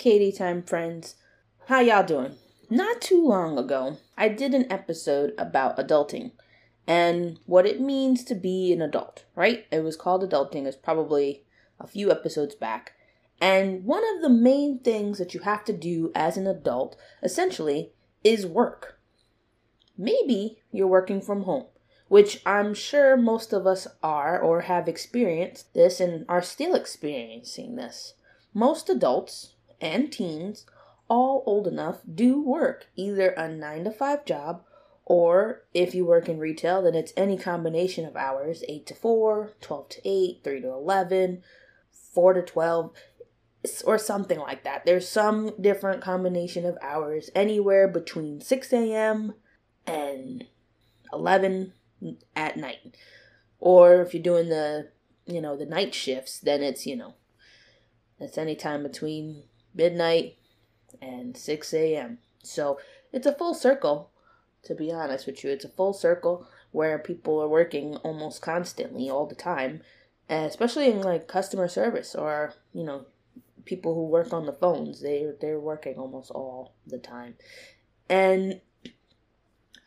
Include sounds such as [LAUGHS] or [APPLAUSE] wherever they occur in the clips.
KDTime friends. How y'all doing? Not too long ago, I did an episode about adulting and what it means to be an adult, right? It was called Adulting. It's probably a few episodes back. And one of the main things that you have to do as an adult, essentially, is work. Maybe you're working from home, which I'm sure most of us are or have experienced this and are still experiencing this. Most adults and teens, all old enough, do work either a 9 to 5 job or if you work in retail, then it's any combination of hours 8 to 4, 12 to 8, 3 to 11, 4 to 12, or something like that. There's some different combination of hours anywhere between 6 a.m. and 11 at night. Or if you're doing the, you know, the night shifts, then it's, you know, it's any time between midnight and 6 a.m. So it's a full circle, to be honest with you. It's a full circle where people are working almost constantly all the time, especially in like customer service or, you know, people who work on the phones. They they're working almost all the time. And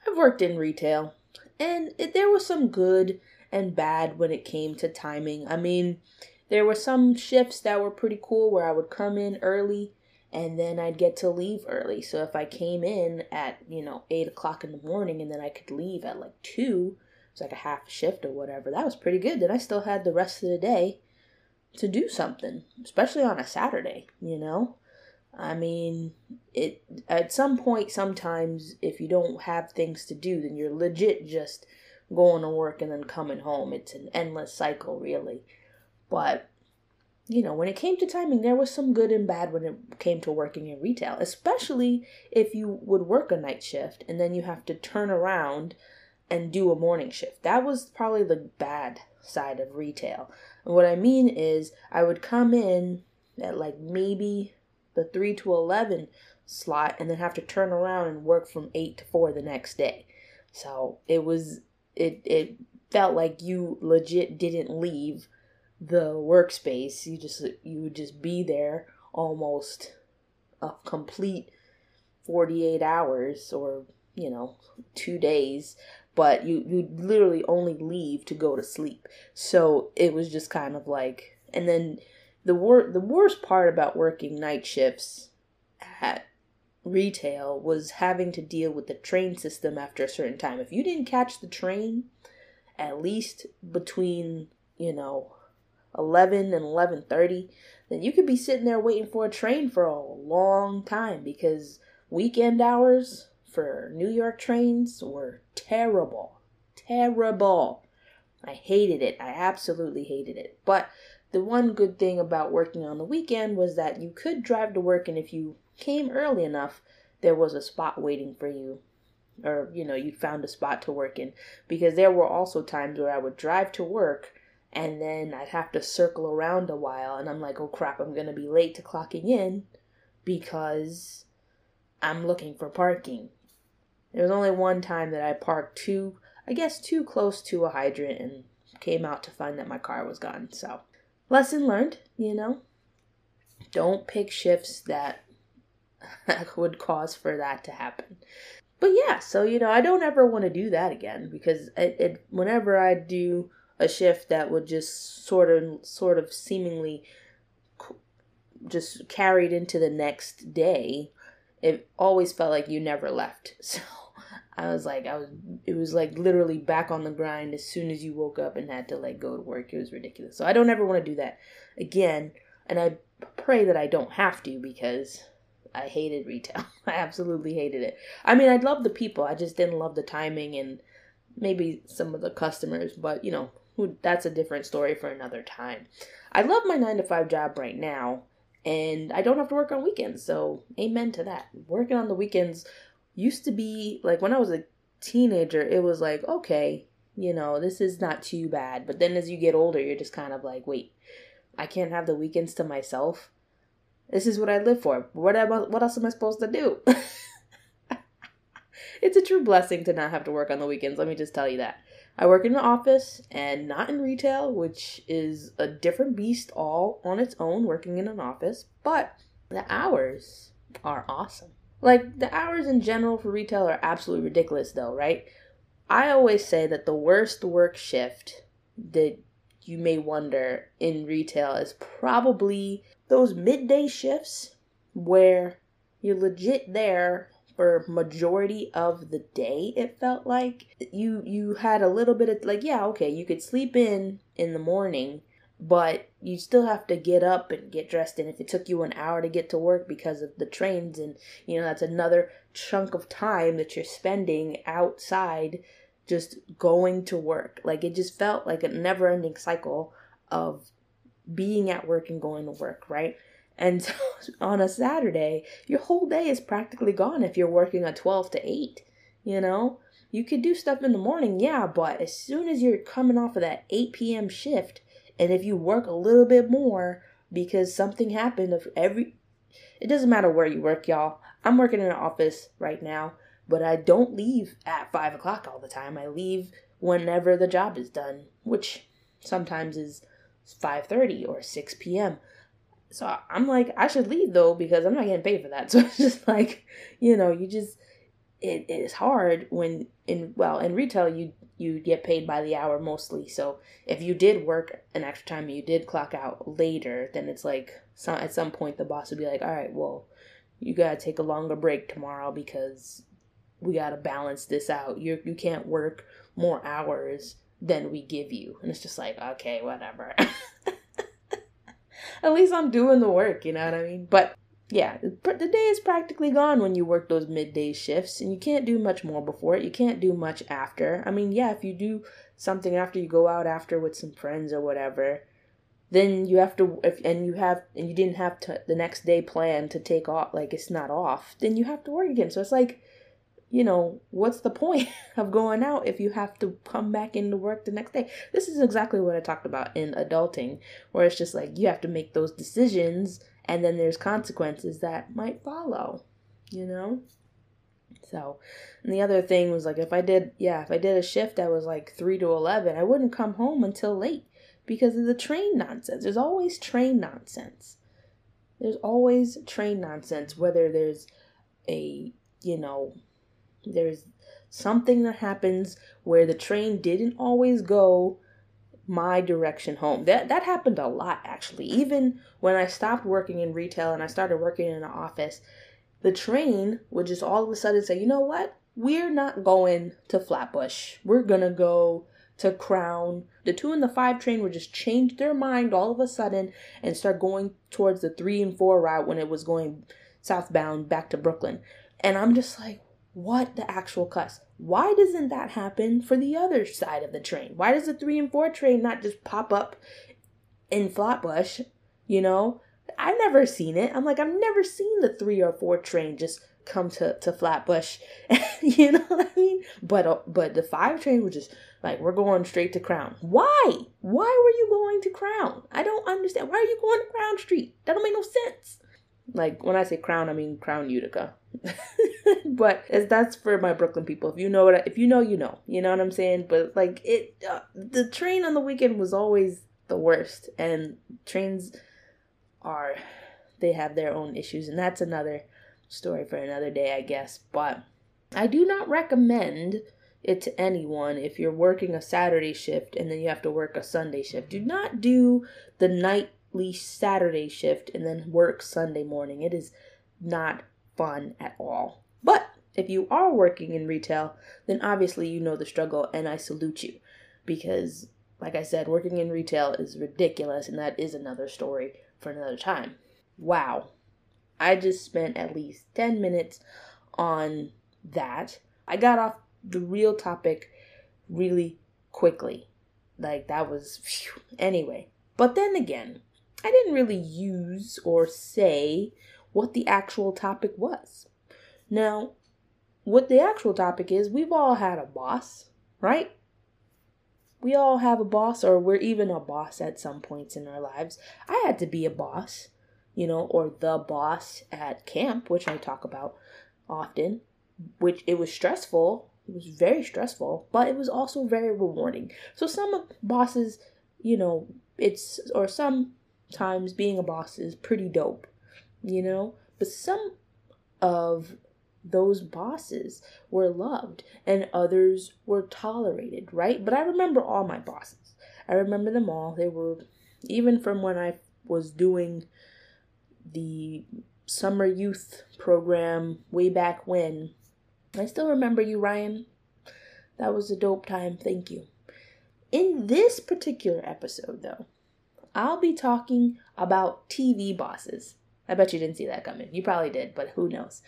I've worked in retail and it, there was some good and bad when it came to timing. I mean, there were some shifts that were pretty cool where I would come in early and then I'd get to leave early. So if I came in at, you know, 8 o'clock in the morning and then I could leave at like 2, it's like a half shift or whatever, that was pretty good. Then I still had the rest of the day to do something, especially on a Saturday, you know? I mean, it at some point sometimes if you don't have things to do, then you're legit just going to work and then coming home. It's an endless cycle, really. But you know, when it came to timing, there was some good and bad when it came to working in retail, especially if you would work a night shift and then you have to turn around and do a morning shift. That was probably the bad side of retail. And what I mean is, I would come in at like maybe the 3 to 11 slot and then have to turn around and work from 8 to 4 the next day. So it was, it, it felt like you legit didn't leave the workspace. You just, you would just be there almost a complete 48 hours or, you know, two days but you you literally only leave to go to sleep. So it was just kind of like and then the wor- the worst part about working night shifts at retail was having to deal with the train system after a certain time. If you didn't catch the train at least between, you know, 11 and 11:30, then you could be sitting there waiting for a train for a long time because weekend hours for New York trains were terrible. Terrible. I hated it. I absolutely hated it. But the one good thing about working on the weekend was that you could drive to work, and if you came early enough, there was a spot waiting for you. Or, you know, you found a spot to work in. Because there were also times where I would drive to work and then I'd have to circle around a while, and I'm like, oh crap, I'm gonna be late to clocking in because I'm looking for parking. There was only one time that I parked too, I guess, too close to a hydrant and came out to find that my car was gone. So, lesson learned, you know. Don't pick shifts that [LAUGHS] would cause for that to happen. But yeah, so you know, I don't ever want to do that again because it, it whenever I do a shift that would just sort of sort of seemingly just carried into the next day it always felt like you never left. [LAUGHS] So I was like, I was, it was like literally back on the grind as soon as you woke up and had to like go to work. It was ridiculous. So I don't ever want to do that again. And I pray that I don't have to because I hated retail. [LAUGHS] I absolutely hated it. I mean, I loved the people. I just didn't love the timing and maybe some of the customers, but you know, that's a different story for another time. I love my 9 to 5 job right now and I don't have to work on weekends. So, amen to that. Working on the weekends used to be like when I was a teenager, it was like, okay, you know, this is not too bad. But then as you get older, you're just kind of like, wait, I can't have the weekends to myself. This is what I live for. What am I, what else am I supposed to do? [LAUGHS] it's a true blessing to not have to work on the weekends. Let me just tell you that. I work in an office and not in retail, which is a different beast all on its own, working in an office, but the hours are awesome. Like the hours in general for retail are absolutely ridiculous though, right? I always say that the worst work shift that you may wonder in retail is probably those midday shifts where you're legit there for majority of the day it felt like. You you had a little bit of like yeah okay you could sleep in in the morning but you still have to get up and get dressed and if it took you an hour to get to work because of the trains and you know that's another chunk of time that you're spending outside just going to work. Like it just felt like a never ending cycle of being at work and going to work right and [LAUGHS] on a saturday your whole day is practically gone if you're working a 12 to 8 you know you could do stuff in the morning yeah but as soon as you're coming off of that 8 p.m shift and if you work a little bit more because something happened of every it doesn't matter where you work, y'all. I'm working in an office right now, but I don't leave at five o'clock all the time. I leave whenever the job is done, which sometimes is 5:30 or 6 p.m. So I'm like, I should leave though because I'm not getting paid for that. [LAUGHS] So it's just like, you know, you just it, it is hard when in well in retail you you get paid by the hour mostly. So if you did work an extra time you did clock out later then it's like some, at some point the boss would be like all right well you gotta take a longer break tomorrow because we gotta balance this out. You you can't work more hours than we give you. And it's just like okay whatever [LAUGHS] at least i'm doing the work you know what i mean but yeah, the day is practically gone when you work those midday shifts, and you can't do much more before it. You can't do much after. I mean, yeah, if you do something after you go out after with some friends or whatever, then you have to if and you have and you didn't have to the next day plan to take off like it's not off, then you have to work again. So it's like, you know, what's the point [LAUGHS] of going out if you have to come back into work the next day? This is exactly what I talked about in adulting, where it's just like you have to make those decisions and then there's consequences that might follow, you know? So, and the other thing was like if I did, yeah, if I did a shift that was like 3 to 11, I wouldn't come home until late because of the train nonsense. There's always train nonsense. There's always train nonsense, whether there's a, you know, there's something that happens where the train didn't always go my direction home. That that happened a lot actually. Even when I stopped working in retail and I started working in an office, the train would just all of a sudden say, "You know what? We're not going to Flatbush. We're going to go to Crown." The 2 and the 5 train would just change their mind all of a sudden and start going towards the 3 and 4 route when it was going southbound back to Brooklyn. And I'm just like, what the actual cuss? Why doesn't that happen for the other side of the train? Why does the three and four train not just pop up in Flatbush? You know, I've never seen it. I'm like, I've never seen the three or four train just come to, to Flatbush. [LAUGHS] you know what I mean? But uh, but the five train was just like, we're going straight to Crown. Why? Why were you going to Crown? I don't understand. Why are you going to Crown Street? That don't make no sense. Like when I say Crown, I mean Crown Utica. [LAUGHS] but that's for my Brooklyn people. If you know what, I, if you know, you know. You know what I'm saying? But like it, uh, the train on the weekend was always the worst, and trains are they have their own issues, and that's another story for another day, I guess. But I do not recommend it to anyone if you're working a Saturday shift and then you have to work a Sunday shift. Do not do the nightly Saturday shift and then work Sunday morning. It is not fun at all. But if you are working in retail, then obviously you know the struggle and I salute you because like I said, working in retail is ridiculous and that is another story for another time. Wow. I just spent at least 10 minutes on that. I got off the real topic really quickly. Like that was phew. anyway. But then again, I didn't really use or say what the actual topic was. Now, what the actual topic is, we've all had a boss, right? We all have a boss, or we're even a boss at some points in our lives. I had to be a boss, you know, or the boss at camp, which I talk about often, which it was stressful. It was very stressful, but it was also very rewarding. So some bosses, you know, it's, or sometimes being a boss is pretty dope, you know, but some of those bosses were loved and others were tolerated, right? But I remember all my bosses. I remember them all. They were, even from when I was doing the summer youth program way back when. I still remember you, Ryan. That was a dope time. Thank you. In this particular episode, though, I'll be talking about TV bosses. I bet you didn't see that coming. You probably did, but who knows?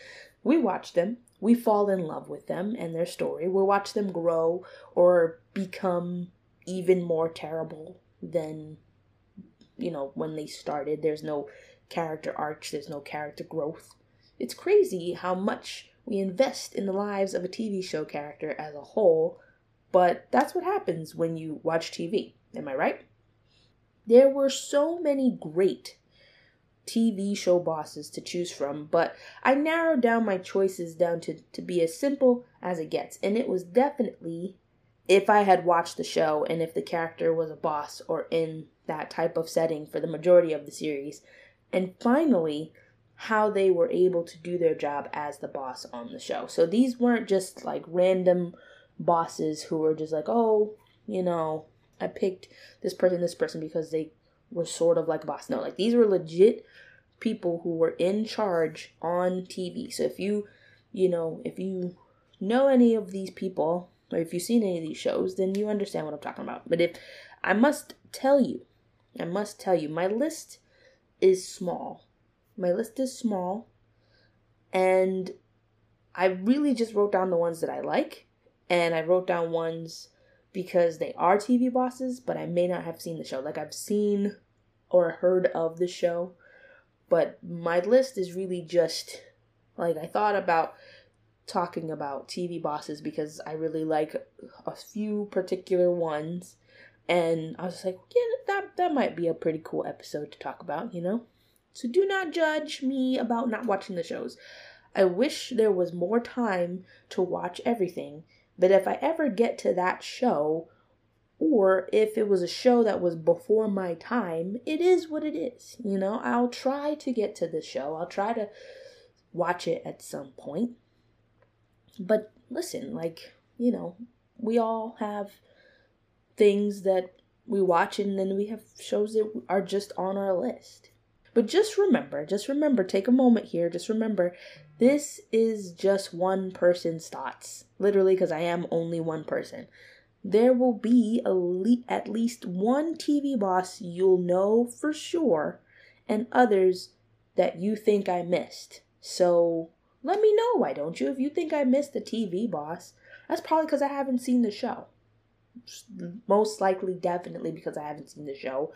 We watch them, we fall in love with them and their story. We watch them grow or become even more terrible than, you know, when they started. There's no character arch, there's no character growth. It's crazy how much we invest in the lives of a TV show character as a whole, but that's what happens when you watch TV. Am I right? There were so many great TV show bosses to choose from, but I narrowed down my choices down to, to be as simple as it gets. And it was definitely if I had watched the show and if the character was a boss or in that type of setting for the majority of the series. And finally, how they were able to do their job as the boss on the show. So these weren't just like random bosses who were just like, oh, you know, I picked this person, this person because they were sort of like boss. No, like these were legit people who were in charge on TV. So if you, you know, if you know any of these people or if you've seen any of these shows, then you understand what I'm talking about. But if I must tell you, I must tell you, my list is small. My list is small and I really just wrote down the ones that I like and I wrote down ones because they are TV bosses, but I may not have seen the show. Like I've seen or heard of the show, but my list is really just like I thought about talking about TV bosses because I really like a few particular ones and I was like, yeah, that that might be a pretty cool episode to talk about, you know? So do not judge me about not watching the shows. I wish there was more time to watch everything, but if I ever get to that show, or if it was a show that was before my time, it is what it is. You know, I'll try to get to the show. I'll try to watch it at some point. But listen, like, you know, we all have things that we watch and then we have shows that are just on our list. But just remember, just remember, take a moment here, just remember this is just one person's thoughts. Literally, because I am only one person there will be le- at least one TV boss you'll know for sure, and others that you think I missed. So let me know, why don't you? If you think I missed a TV boss, that's probably because I haven't seen the show. Most likely, definitely because I haven't seen the show,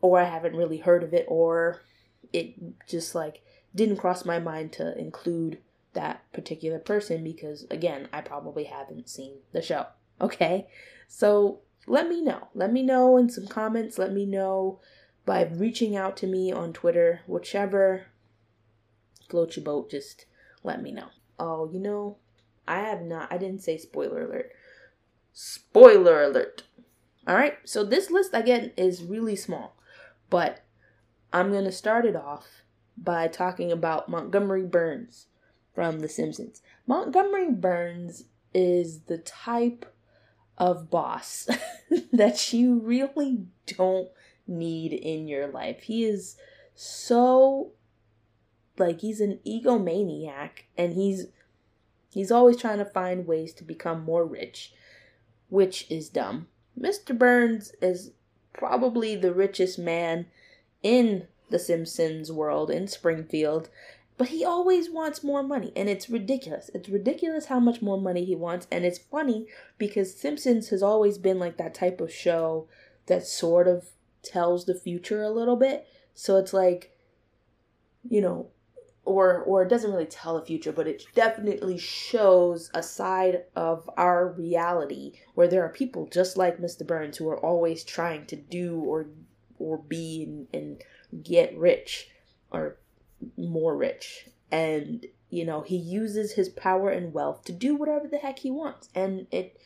or I haven't really heard of it, or it just like didn't cross my mind to include that particular person because, again, I probably haven't seen the show. Okay? So let me know. Let me know in some comments. Let me know by reaching out to me on Twitter, whichever float your boat, just let me know. Oh, you know, I have not, I didn't say spoiler alert. Spoiler alert. All right, so this list again is really small, but I'm going to start it off by talking about Montgomery Burns from The Simpsons. Montgomery Burns is the type of boss [LAUGHS] that you really don't need in your life. He is so like he's an egomaniac and he's he's always trying to find ways to become more rich, which is dumb. Mr. Burns is probably the richest man in the Simpsons world in Springfield, but he always wants more money and it's ridiculous. It's ridiculous how much more money he wants and it's funny because Simpsons has always been like that type of show that sort of tells the future a little bit. So it's like you know, or or it doesn't really tell the future, but it definitely shows a side of our reality where there are people just like Mr. Burns who are always trying to do or or be and, and get rich or more rich. And you know, he uses his power and wealth to do whatever the heck he wants. And it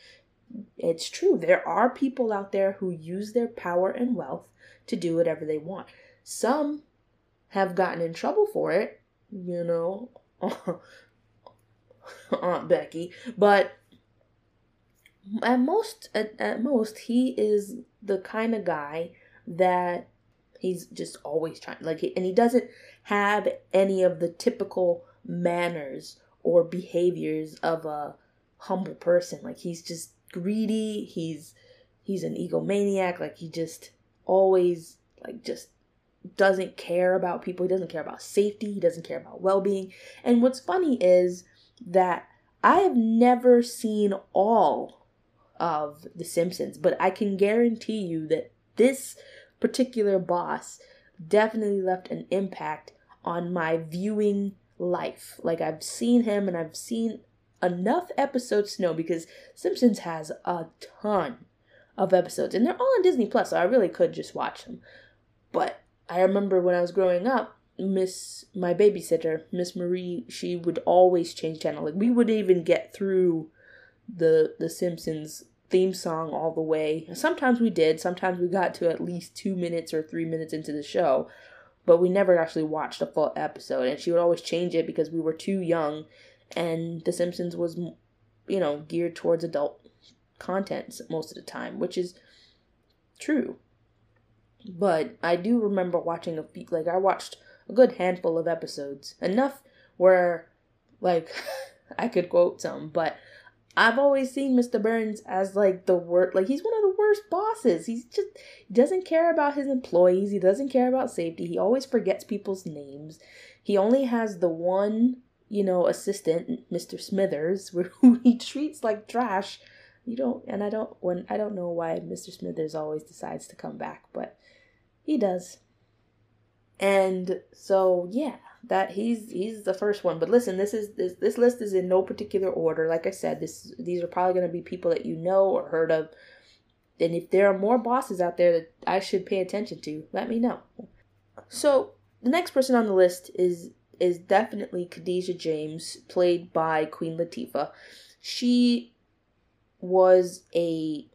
it's true. There are people out there who use their power and wealth to do whatever they want. Some have gotten in trouble for it, you know, [LAUGHS] Aunt Becky, but at most at, at most he is the kind of guy that he's just always trying like and he doesn't have any of the typical manners or behaviors of a humble person. Like he's just greedy. He's he's an egomaniac. Like he just always like just doesn't care about people. He doesn't care about safety. He doesn't care about well being. And what's funny is that I have never seen all of The Simpsons, but I can guarantee you that this particular boss definitely left an impact on my viewing life. Like I've seen him and I've seen enough episodes to know because Simpsons has a ton of episodes and they're all on Disney Plus, so I really could just watch them. But I remember when I was growing up, Miss my babysitter, Miss Marie, she would always change channel. Like we would even get through the the Simpsons theme song all the way. Sometimes we did. Sometimes we got to at least 2 minutes or 3 minutes into the show, but we never actually watched a full episode and she would always change it because we were too young and the Simpsons was you know, geared towards adult content most of the time, which is true. But I do remember watching a few, like I watched a good handful of episodes, enough where like [LAUGHS] I could quote some, but I've always seen Mr. Burns as like the worst, like he's one of the worst bosses. He's just he doesn't care about his employees. He doesn't care about safety. He always forgets people's names. He only has the one, you know, assistant, Mr. Smithers, [LAUGHS] who he treats like trash. You don't, and I don't when I don't know why Mr. Smithers always decides to come back, but he does. And so yeah, that he's he's the first one. But listen, this is this this list is in no particular order. Like I said, this these are probably going to be people that you know or heard of. And if there are more bosses out there that I should pay attention to, let me know. So the next person on the list is is definitely Khadijah James, played by Queen Latifah. She was a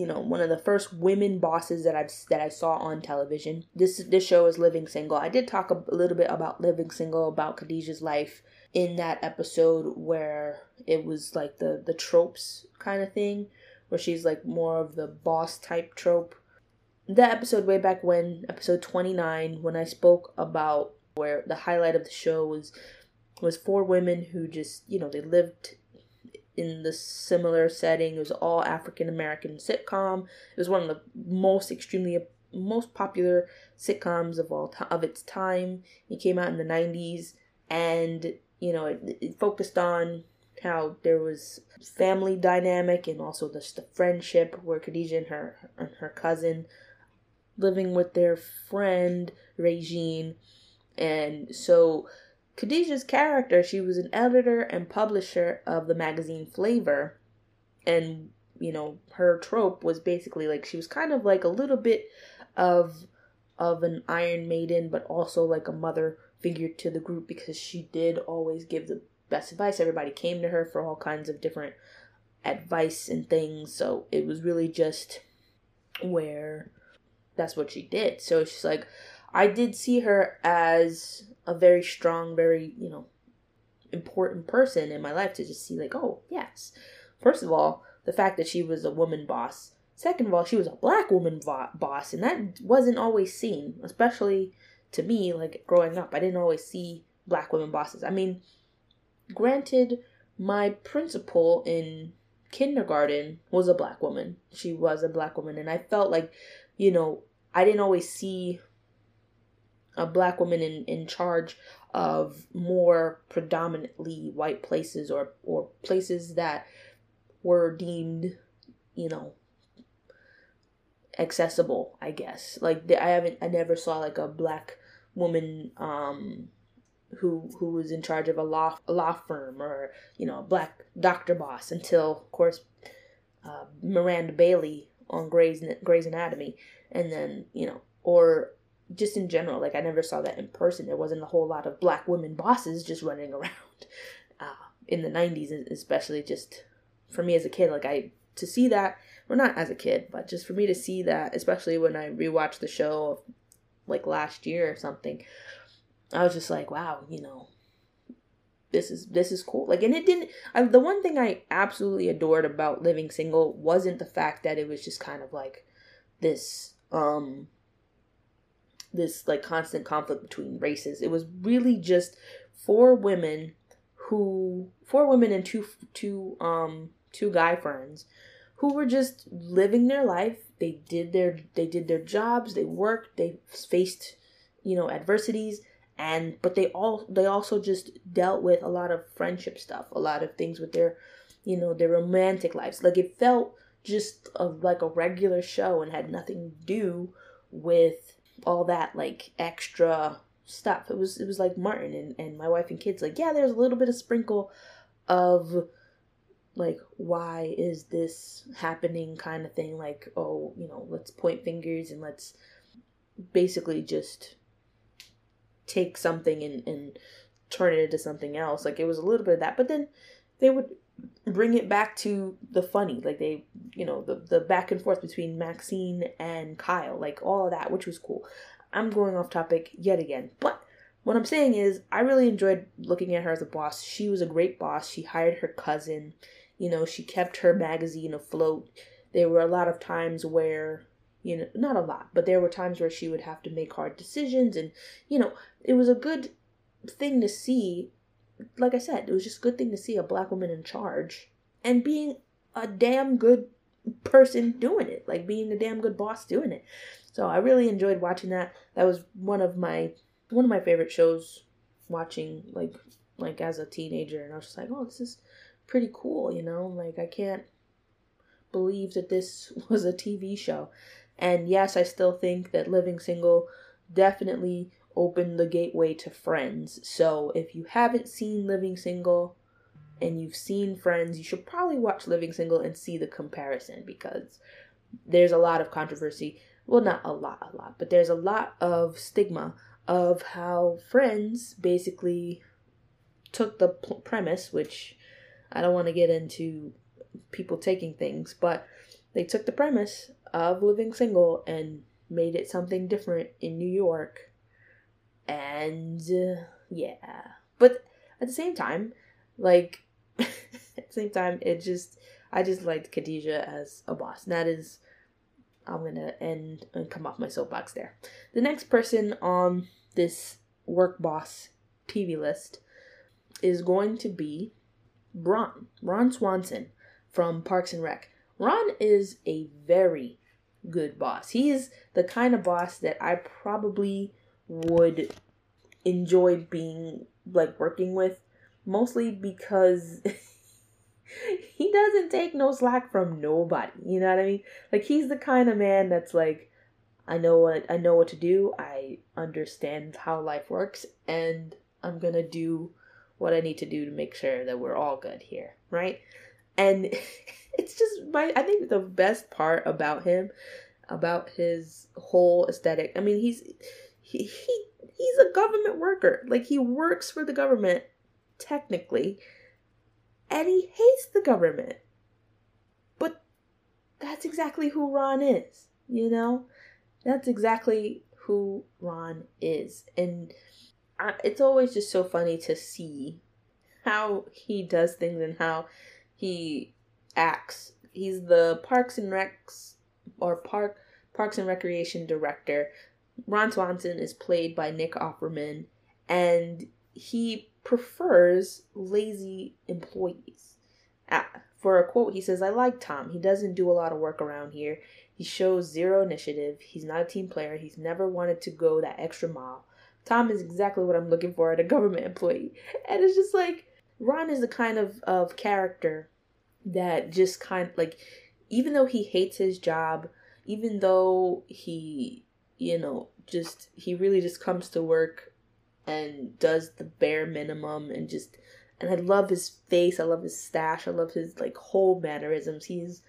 you know one of the first women bosses that I've that I saw on television. This this show is Living Single. I did talk a, little bit about Living Single about Khadijah's life in that episode where it was like the the tropes kind of thing where she's like more of the boss type trope. That episode way back when, episode 29, when I spoke about where the highlight of the show was was four women who just, you know, they lived in the similar setting. It was all African American sitcom. It was one of the most extremely most popular sitcoms of all of its time. It came out in the 90s and you know it, it focused on how there was family dynamic and also just the friendship where Khadijah and her and her cousin living with their friend Regine and so Khadijah's character, she was an editor and publisher of the magazine Flavor. And, you know, her trope was basically like she was kind of like a little bit of of an Iron Maiden, but also like a mother figure to the group because she did always give the best advice. Everybody came to her for all kinds of different advice and things. So it was really just where that's what she did. So she's like, I did see her as a very strong, very, you know, important person in my life to just see, like, oh, yes. First of all, the fact that she was a woman boss. Second of all, she was a black woman boss, and that wasn't always seen, especially to me, like growing up. I didn't always see black women bosses. I mean, granted, my principal in kindergarten was a black woman. She was a black woman, and I felt like, you know, I didn't always see a black woman in, in charge of more predominantly white places or or places that were deemed, you know, accessible, I guess. Like I haven't I never saw like a black woman um who who was in charge of a law a law firm or you know a black doctor boss until of course uh, Miranda Bailey on Grey's Grey's Anatomy and then you know or just in general like I never saw that in person there wasn't a whole lot of black women bosses just running [LAUGHS] around uh, in the 90s especially just for me as a kid like I to see that well not as a kid but just for me to see that especially when I rewatched the show like last year or something I was just like, wow, you know, this is this is cool. Like, and it didn't. I, the one thing I absolutely adored about living single wasn't the fact that it was just kind of like this, um, this like constant conflict between races. It was really just four women who, four women and two two um two guy friends who were just living their life. They did their they did their jobs. They worked. They faced you know adversities and but they all they also just dealt with a lot of friendship stuff a lot of things with their you know their romantic lives like it felt just a, like a regular show and had nothing to do with all that like extra stuff. It was it was like martin and, and my wife and kids like yeah there's a little bit of sprinkle of like why is this happening kind of thing. Like oh you know let's point fingers and let's basically just take something and, and turn it into something else. Like it was a little bit of that, but then they would bring it back to the funny, like they, you know, the the back and forth between Maxine and Kyle, like all of that, which was cool. I'm going off topic yet again, but what I'm saying is I really enjoyed looking at her as a boss. She was a great boss. She hired her cousin. You know, she kept her magazine afloat. There were a lot of times where you know not a lot but there were times where she would have to make hard decisions and you know it was a good thing to see like i said it was just a good thing to see a black woman in charge and being a damn good person doing it like being a damn good boss doing it. So i really enjoyed watching that. That was one of my one of my favorite shows watching like like as a teenager. And i was just like oh this is pretty cool you know? Like i can't believe that this [LAUGHS] was a tv show. And yes, I still think that living single definitely opened the gateway to friends. So if you haven't seen Living Single and you've seen Friends, you should probably watch Living Single and see the comparison because there's a lot of controversy. Well, not a lot, a lot, but there's a lot of stigma of how Friends basically took the premise, which I don't want to get into people taking things, but they took the premise of living single and made it something different in New York. And uh, yeah. But at the same time, like [LAUGHS] at the same time, it just I just liked Khadijah as a boss. And that is I'm gonna end and come off my soapbox there. The next person on this work boss TV list is going to be Ron. Ron Swanson from Parks and Rec. Ron is a very good boss. He's the kind of boss that I probably would enjoy being like working with mostly because [LAUGHS] he doesn't take no slack from nobody. You know what I mean? Like he's the kind of man that's like I know what I know what to do. I understand how life works and I'm to do what I need to do to make sure that we're all good here, right? And [LAUGHS] it's just my I think the best part about him, about his whole aesthetic. I mean, he's he, he he's a government worker. Like he works for the government technically, and he hates the government. But that's exactly who Ron is, you know? That's exactly who Ron is. And I, it's always just so funny to see how he does things and how he acts. He's the Parks and Recs or Park Parks and Recreation director. Ron Swanson is played by Nick Offerman, and he prefers lazy employees. Ah, for a quote, he says, I like Tom. He doesn't do a lot of work around here. He shows zero initiative. He's not a team player. He's never wanted to go that extra mile. Tom is exactly what I'm looking for at a [LAUGHS] government employee. And it's just like, Ron is the kind of, of character that just kind of like, even though he hates his job, even though he, you know, just, he really just comes to work and does the bare minimum and just and I love his face, I love his stash, I love his like whole mannerisms. He's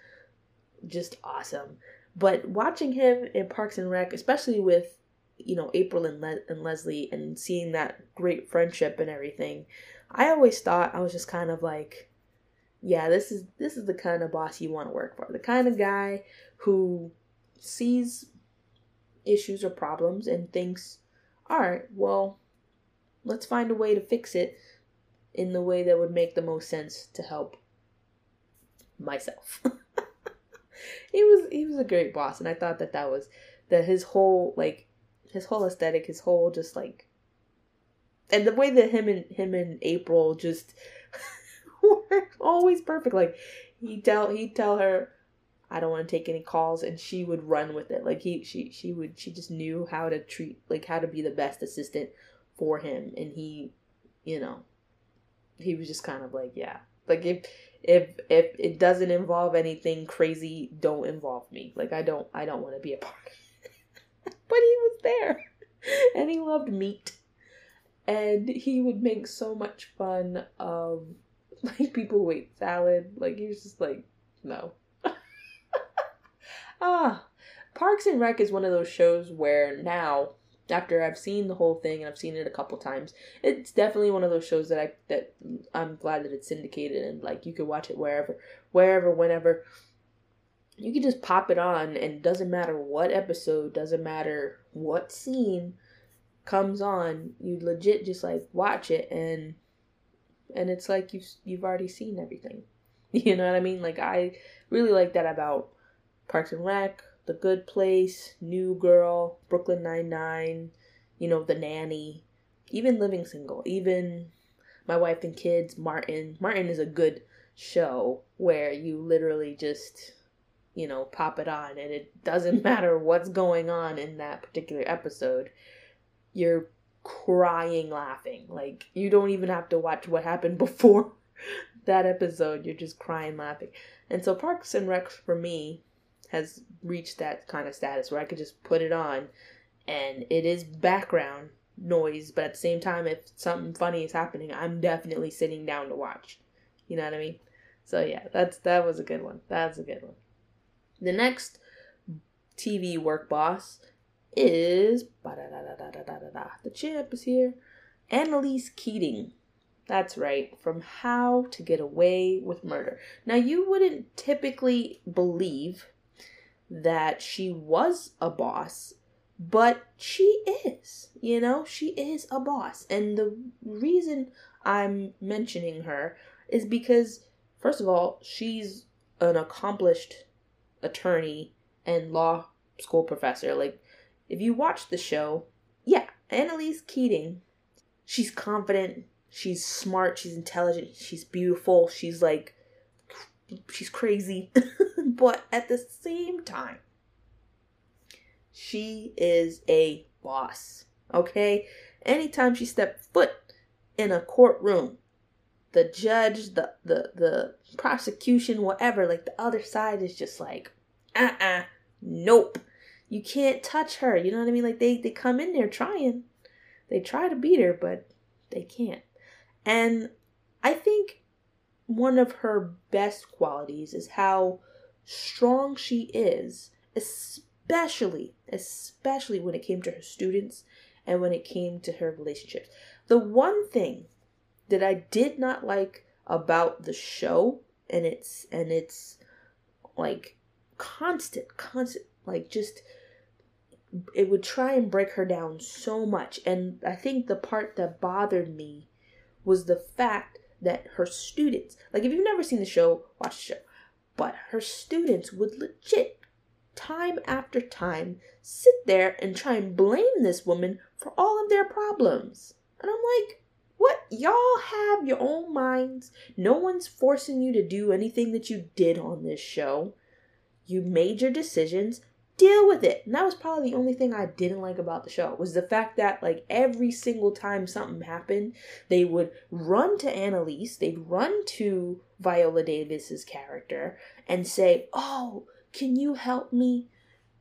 just awesome. But watching him in Parks and Rec, especially with you know April and, Le- and Leslie and seeing that great friendship and everything, I always thought I was just kind of like, yeah, this is this is the kind of boss you want to work for. The kind of guy who sees issues or problems and thinks, all right, well, let's find a way to fix it in the way that would make the most sense to help myself. [LAUGHS] he was he was a great boss and I thought that that was that his whole like his whole aesthetic, his whole just like and the way that him and him and April just [LAUGHS] were always perfect. Like he tell he'd tell her I don't want to take any calls and she would run with it. Like he she she would she just knew how to treat like how to be the best assistant for him and he you know he was just kind of like yeah. Like if if if it doesn't involve anything crazy don't involve me. Like i don't i don't want to be a part [LAUGHS] but he was there [LAUGHS] and he loved meat. And he would make so much fun of [LAUGHS] like people who ate salad. Like he was just like no ah parks and rec is one of those shows where now after I've seen the whole thing and I've seen it a couple times, it's definitely one of those shows that I that I'm glad that it's syndicated and like you can watch it wherever, wherever, whenever. You can just pop it on and doesn't matter what episode, doesn't matter what scene comes on, you legit just like watch it and and it's like you've you've already seen everything. [LAUGHS] You know what I mean? Like I really like that about Parks and Rec, the Good Place, New Girl, Brooklyn Nine Nine, you know, The Nanny, even Living Single, even My Wife and Kids, Martin. Martin is a good show where you literally just, you know, pop it on and it doesn't [LAUGHS] matter what's going on in that particular episode. You're crying laughing. Like, you don't even have to watch what happened [LAUGHS] before that episode. You're just crying laughing. And so Parks and Rec for me has reached that kind of status where I could just put it on and it is background noise, but at the same time, if something funny is happening, I'm definitely sitting down to watch. You know what I mean? So yeah, that's that was a good one. That's a good one. The next TV work boss is the champ is here. Annalise Keating. That's right, from How to Get Away with Murder. Now, you wouldn't typically believe that she was a boss, but she is, you know, she is a boss. And the reason I'm mentioning her is because, first of all, she's an accomplished attorney and law school professor. Like, if you watch the show, yeah, Annalise Keating, she's confident, she's smart, she's intelligent, she's beautiful, she's like, she's crazy. [LAUGHS] but at the same time, she is a boss. Okay? Anytime she stepped foot in a courtroom, the judge, the the the prosecution, whatever, like the other side is just like, uh-uh, nope. You can't touch her. You know what I mean? Like they they come in there trying. They try to beat her, but they can't. And I think one of her best qualities is how strong she is, especially, especially when it came to her students and when it came to her relationships. The one thing that I did not like about the show and it's and it's like constant, constant, like just it would try and break her down so much. And I think the part that bothered me was the fact that her students, like if you've never seen the show, watch the show. But her students would legit, time after time, sit there and try and blame this woman for all of their problems. And I'm like, what y'all have your own minds. No one's forcing you to do anything that you did on this show. You made your decisions. Deal with it. And that was probably the only thing I didn't like about the show was the fact that like every single time something happened, they would run to Annalise, they'd run to Viola Davis's character and say, "Oh, can you help me?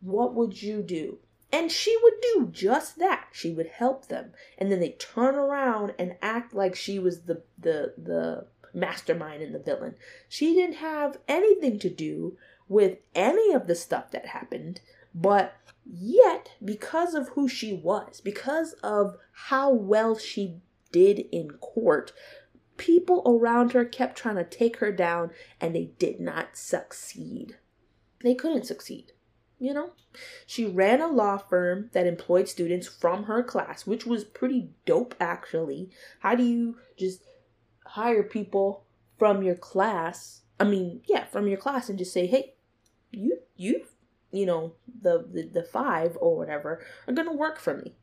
What would you do?" And she would do just that. She would help them. And then they turn around and act like she was the the the mastermind and the villain. She didn't have anything to do with any of the stuff that happened, but yet because of who she was, because of how well she did in court, people around her kept trying to take her down and they did not succeed. They couldn't succeed you know she ran a law firm that employed students from her class which was pretty dope actually how do you just hire people from your class i mean yeah from your class and just say hey you you you know the the, the five or whatever are gonna work for me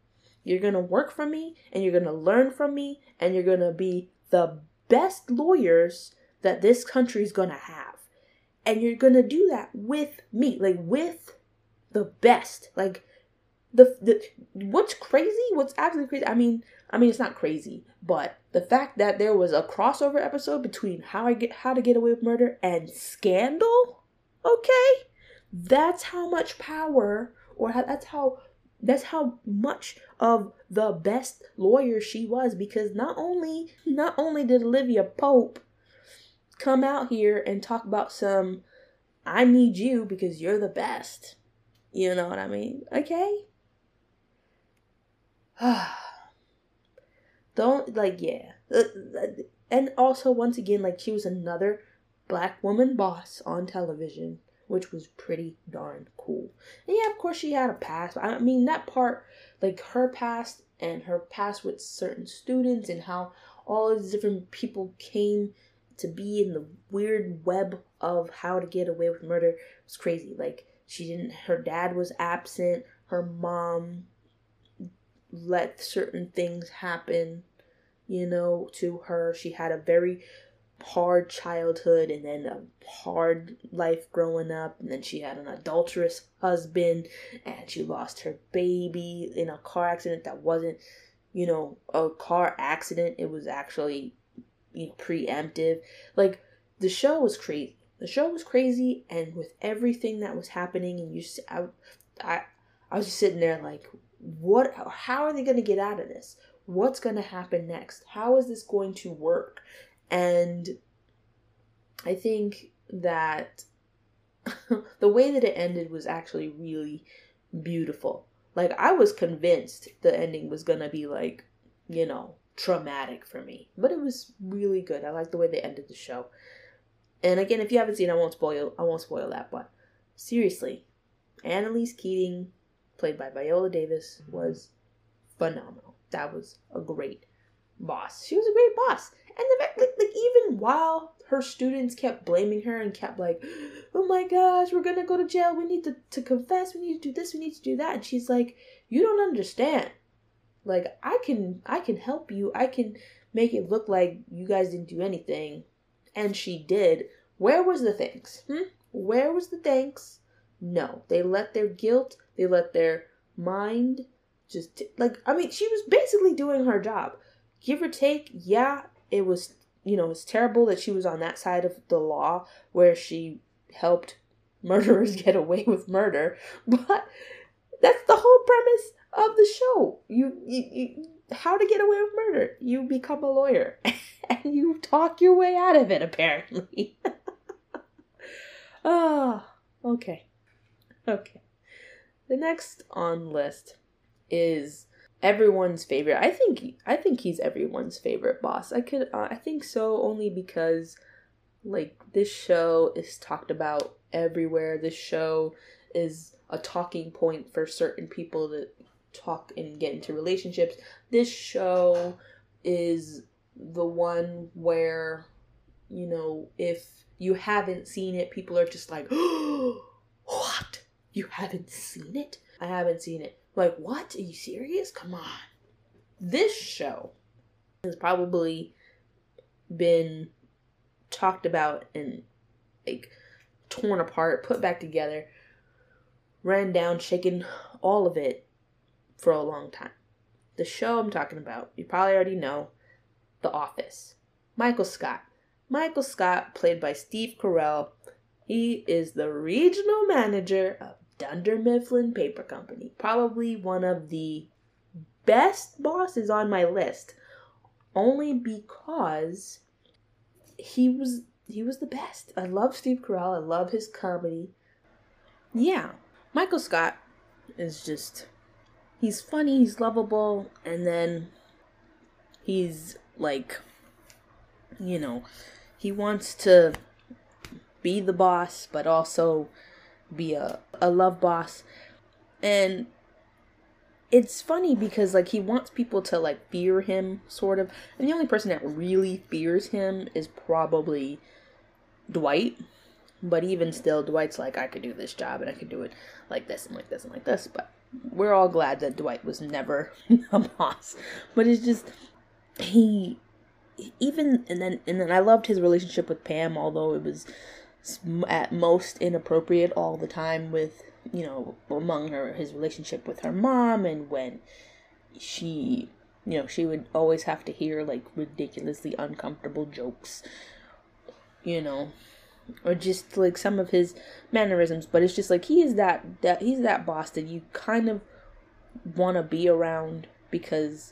you're gonna work for me and you're gonna learn from me and you're gonna be the best lawyers that this country's gonna have and you're gonna do that with me like with the best. Like the the what's crazy, what's absolutely crazy. I mean, I mean it's not crazy, but the fact that there was a crossover episode between how I get how to get away with murder and Scandal, okay? That's how much power or that's how that's how much of the best lawyer she was because not only not only did Olivia Pope come out here and talk about some I need you because you're the best. You know what I mean? Okay? [SIGHS] Don't, like, yeah. Uh, and also, once again, like, she was another black woman boss on television, which was pretty darn cool. And yeah, of course, she had a past. I mean, that part, like, her past and her past with certain students and how all these different people came to be in the weird web of how to get away with murder was crazy. Like, she didn't her dad was absent her mom let certain things happen you know to her she had a very hard childhood and then a hard life growing up. And then she had an adulterous husband and she lost her baby in a car accident that wasn't you know a car accident. It was actually you know preemptive. Like the show was crazy. The show was crazy. And with everything that was happening and you I, I, I was just sitting there like what how are they going to get out of this? What's going to happen next? How is this going to work and i think that [LAUGHS] the way that it ended was actually really beautiful like i was convinced the ending was going to be like you know traumatic for me but it was really good i like the way they ended the show and again, if you haven't seen, I won't spoil. I won't spoil that. But seriously, Annalise Keating, played by Viola Davis, was phenomenal. That was a great boss. She was a great boss. And the like, like even while her students kept blaming her and kept like, "Oh my gosh, we're gonna go to jail. We need to to confess. We need to do this. We need to do that." And she's like, "You don't understand. Like I can I can help you. I can make it look like you guys didn't do anything." and she did, where was the thanks? Hmm? Where was the thanks? No, they let their guilt, they let their mind just like I mean, she was basically doing her job. Give or take, yeah, it was you know, it's terrible that she was on that side of the law where she helped [LAUGHS] murderers get away with murder, but that's the whole premise of the show. You, you, you how to get away with murder. You become a lawyer [LAUGHS] and you talk your way out of it, apparently. oh, [LAUGHS] okay. Okay. The next on list is everyone's favorite. I think I think he's everyone's favorite boss. I could uh, I think so only because like this show is talked about everywhere. This show is a talking point for certain people to talk and get into relationships. This show is the one where, you know, if you haven't seen it, people are just like, [GASPS] what? You haven't seen it? I haven't seen it. Like, what? Are you serious? Come on. This show has probably been talked about and like torn apart, put back together, ran down, shaken, all of it for a long time. The show I'm talking about, you probably already know, The Office. Michael Scott. Michael Scott, played by Steve Carell, he is the regional manager of Dunder Mifflin Paper Company. Probably one of the best bosses on my list, only because he was he was the best. I love Steve Carell. I love his comedy. Yeah, Michael Scott is just he's funny, he's lovable, and then he's like you know, he wants to be the boss but also be a, a love boss. And it's funny because like he wants people to like fear him sort of. And the only person that really fears him is probably dwight. But even still dwight's like i could do this job and i could do it like this and like this and like this. But we're all glad that dwight was never [LAUGHS] a boss. But it's just he even and then and then i loved his relationship with pam although it was at most inappropriate all the time with you know, among her his relationship with her mom and when she you know, she would always have to hear like ridiculously uncomfortable jokes, you know, or just like some of his mannerisms. But it's just like he is that that he's that boss that you kind of want to be around because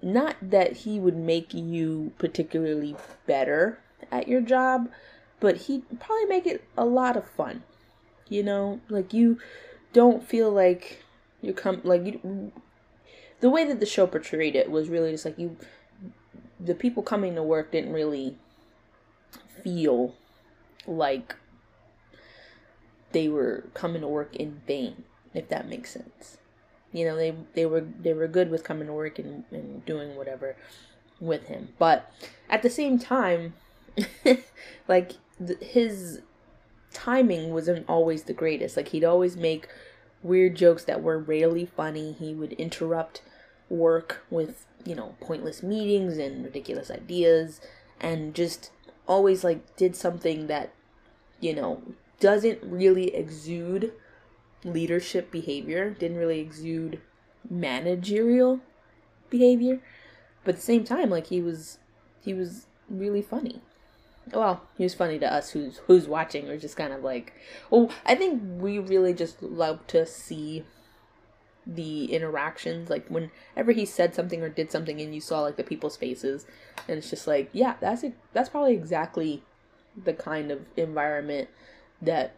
not that he would make you particularly better at your job, but he'd probably make it a lot of fun you know? Like you don't feel like you come like you the way that the show portrayed it was really just like you the people coming to work didn't really feel like they were coming to work in vain if that makes sense. You know they they were they were good with coming to work and, and doing whatever with him. But at the same time [LAUGHS] like his timing wasn't always the greatest. Like he'd always make weird jokes that were rarely funny. He would interrupt work with, you know, pointless meetings and ridiculous ideas and just always like did something that, you know, doesn't really exude leadership behavior, didn't really exude managerial behavior. But at the same time, like he was he was really funny well, he was funny to us who's who's watching. We're just kind of like, oh, I think we really just love to see the interactions. Like whenever he said something or did something, and you saw like the people's faces, and it's just like, yeah, that's a, that's probably exactly the kind of environment that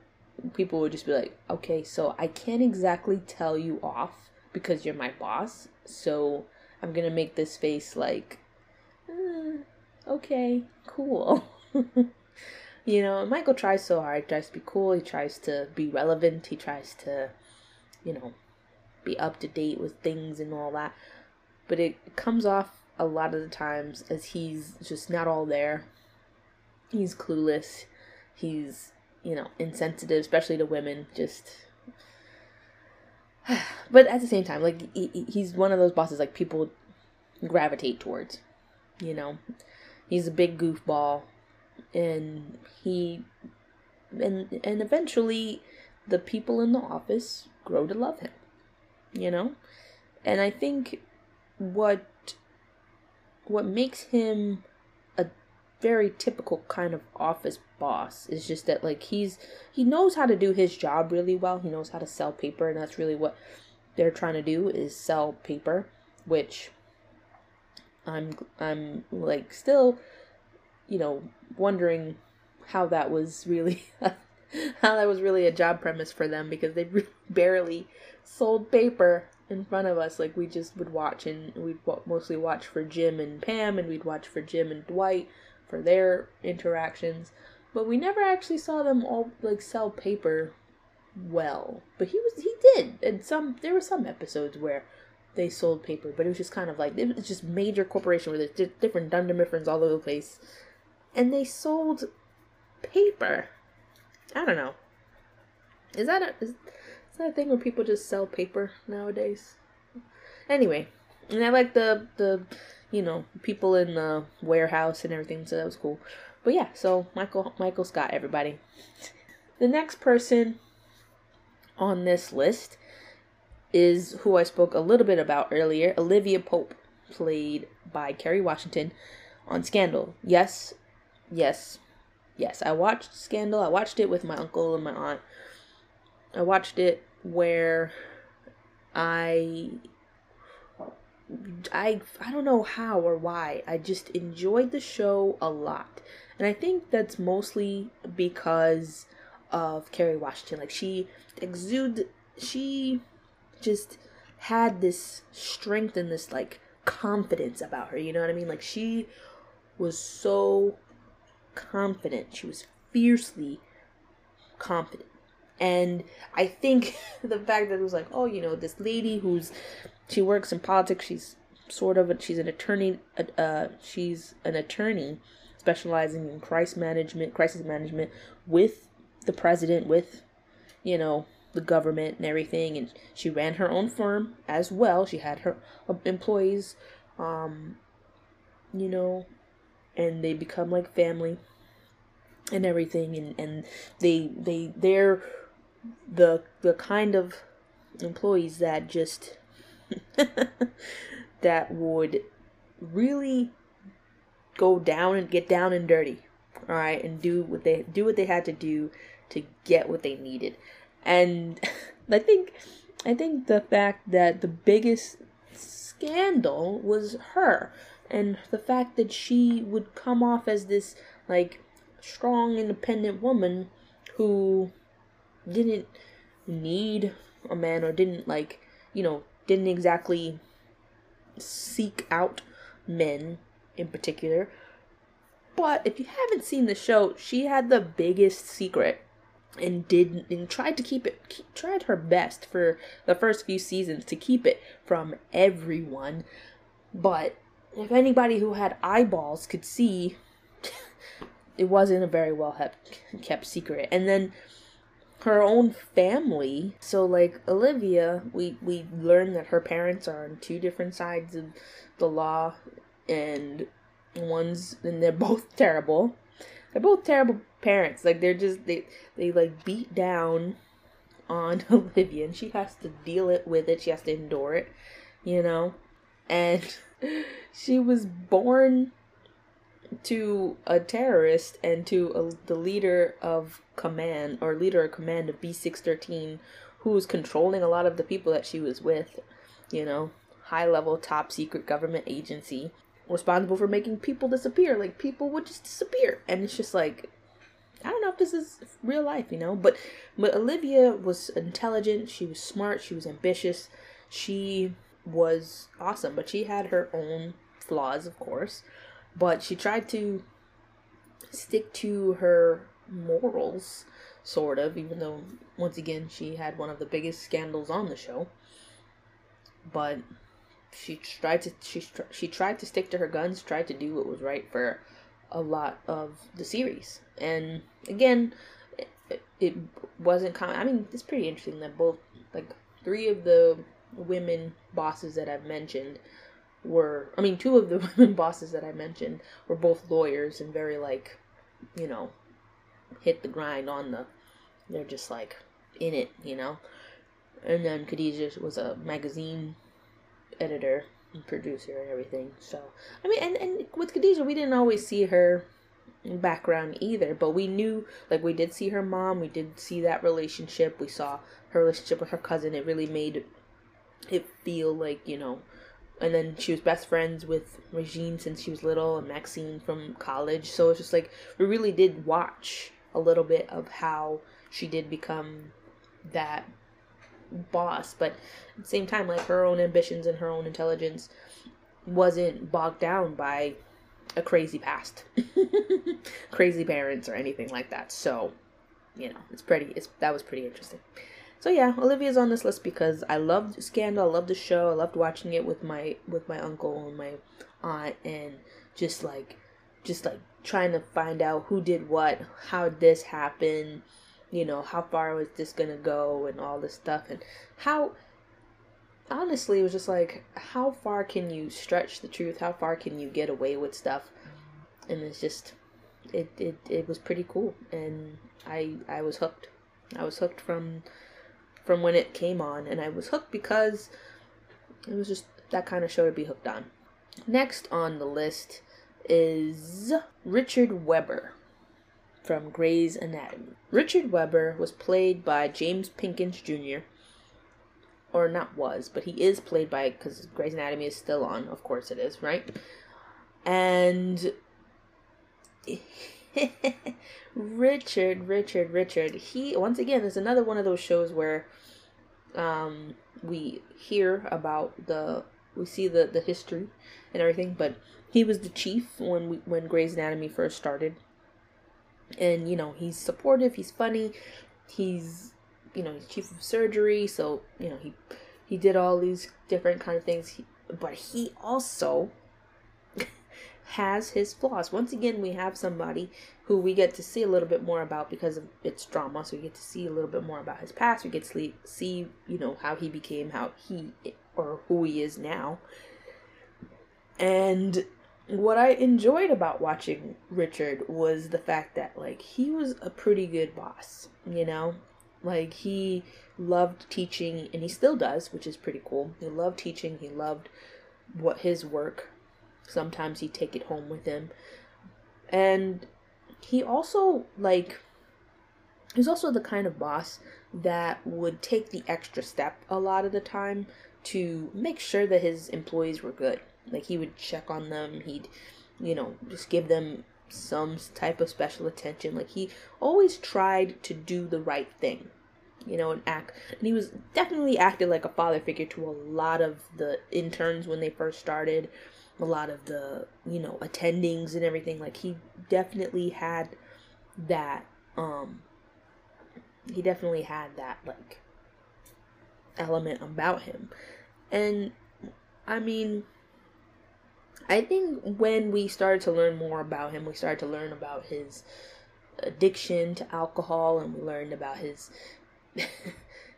people would just be like, okay, so I can't exactly tell you off because you're my boss, so I'm gonna make this face like, eh, okay, cool. [LAUGHS] [LAUGHS] you know, Michael tries so hard. Tries to be cool. He tries to be relevant. He tries to, you know, be up to date with things and all that. But it comes off a lot of the times as he's just not all there. He's clueless. He's, you know, insensitive, especially to women. Just. [SIGHS] but at the same time, like, he, he's one of those bosses, like, people gravitate towards. You know? He's a big goofball and he and and eventually the people in the office grow to love him you know? And i think what what makes him a very typical kind of office boss is just that like he's he knows how to do his job really well. He knows how to sell paper and that's really what they're trying to do is sell paper which i'm i'm like still you know, wondering how that was really [LAUGHS] how that was really a job premise for them because they [LAUGHS] barely sold paper in front of us. Like we just would watch and we'd mostly watch for Jim and Pam and we'd watch for Jim and Dwight for their interactions. But we never actually saw them all like sell paper well. But he was he did. And some there were some episodes where they sold paper but it was just kind of like it was just major corporation where there's different Dunder Mifflins all over the place and they sold paper. I don't know. Is that a is, is that a thing where people just sell paper nowadays? Anyway, and I like the the you know, people in the warehouse and everything. So that was cool. But yeah, so Michael Michael Scott, everybody. The next person on this list is who I spoke a little bit about earlier, Olivia Pope, played by Kerry Washington on Scandal. Yes, yes, yes. I watched Scandal. I watched it with my uncle and my aunt. I watched it where I I I don't know how or why. I just enjoyed the show a lot. And I think that's mostly because of Kerry Washington. Like she exude she just had this strength and this like confidence about her, you know what I mean? Like she was so confident. She was fiercely confident. And I think [LAUGHS] the fact that it was like, oh, you know, this lady who's she works in politics. She's sort of a, she's an attorney. Uh, she's an attorney specializing in crisis management, crisis management with the president, with you know the government and everything. And she ran her own firm as well. She had her uh, employees, um, you know, and they become like family and everything. And and they they they're the the kind of employees that just [LAUGHS] that would really go down and get down and dirty all right and do what they do what they had to do to get what they needed and [LAUGHS] i think i think the fact that the biggest scandal was her and the fact that she would come off as this like strong independent woman who didn't need a man or didn't like you know didn't exactly seek out men in particular. But if you haven't seen the show, she had the biggest secret and did and tried to keep it keep, tried her best for the first few seasons to keep it from everyone. But if anybody who had eyeballs could see it wasn't a very well kept secret. And then her own family. So like Olivia, we we learn that her parents are on two different sides of the law and one's and they're both [LAUGHS] terrible. They're both terrible parents. Like they're just they they like beat down on [LAUGHS] Olivia and she has to deal it with it. She has to endure it, you know. And she was born to a terrorist and to a, the leader of command or leader of command of B613 who was controlling a lot of the people that she was with, you know, high level top secret government agency responsible for making people disappear. Like people would just disappear. And it's just like I don't know if this is real life, you know, but but Olivia was intelligent, she was smart, she was ambitious, she was awesome, but she had her own flaws, of course. But she tried to stick to her morals sort of even though once again she had one of the biggest scandals on the show. But she tried to she she tried to stick to her guns tried to do what was right for a lot of the series. And again it, it wasn't common i mean it's pretty interesting that both like three of the women bosses that i've mentioned were I mean two of the [LAUGHS] women bosses that I mentioned were both lawyers and very like you know hit the grind on the they're just like in it, you know. And then Khadijah was a magazine editor and producer and everything. So I mean and, and with Khadijah we didn't always see her background either, but we knew like we did see her mom, we did see that relationship, we saw her relationship with her cousin. It really made it feel like, you know, and then she was best friends with Regine since she was little and Maxine from college. So it's just like we really did watch a little bit of how she did become that boss, but at the same time, like her own ambitions and her own intelligence wasn't bogged down by a crazy past, [LAUGHS] crazy parents, or anything like that. So, you know, it's pretty. It's that was pretty interesting. So yeah, Olivia's on this list because I loved Scandal, I loved the show, I loved watching it with my with my uncle and my aunt and just like just like trying to find out who did what, how this happened, you know, how far was this gonna go and all this stuff and how honestly, it was just like, how far can you stretch the truth? How far can you get away with stuff? And it's just, it it, it was pretty cool, and I I was hooked. I was hooked from from when it came on, and I was hooked because it was just that kind of show to be hooked on. Next on the list is Richard Webber from Grey's Anatomy. Richard Webber was played by James Pickens Jr. Or not was, but he is played by because Grey's Anatomy is still on. Of course it is, right? And [LAUGHS] Richard, Richard, Richard. He once again is another one of those shows where um, we hear about the we see the the history and everything, but he was the chief when we when Grey's Anatomy first started. And you know, he's supportive, he's funny, he's you know, he's chief of surgery, so you know, he he did all these different kind of things, he, but he also has his flaws. Once again, we have somebody who we get to see a little bit more about because of its drama. So we get to see a little bit more about his past. We get to see, you know, how he became how he or who he is now. And what I enjoyed about watching Richard was the fact that like he was a pretty good boss, you know? Like he loved teaching and he still does, which is pretty cool. He loved teaching, he loved what his work. Sometimes he'd take it home with him. And he also like he's also the kind of boss that would take the extra step a lot of the time to make sure that his employees were good. Like he would check on them, he'd, you know, just give them some type of special attention. Like he always tried to do the right thing, you know, and act. And he was definitely acted like a father figure to a lot of the interns when they first started, a lot of the, you know, attendings and everything. Like he definitely had that, um, he definitely had that, like, element about him. And I mean, I think when we started to learn more about him, we started to learn about his addiction to alcohol and we learned about his [LAUGHS]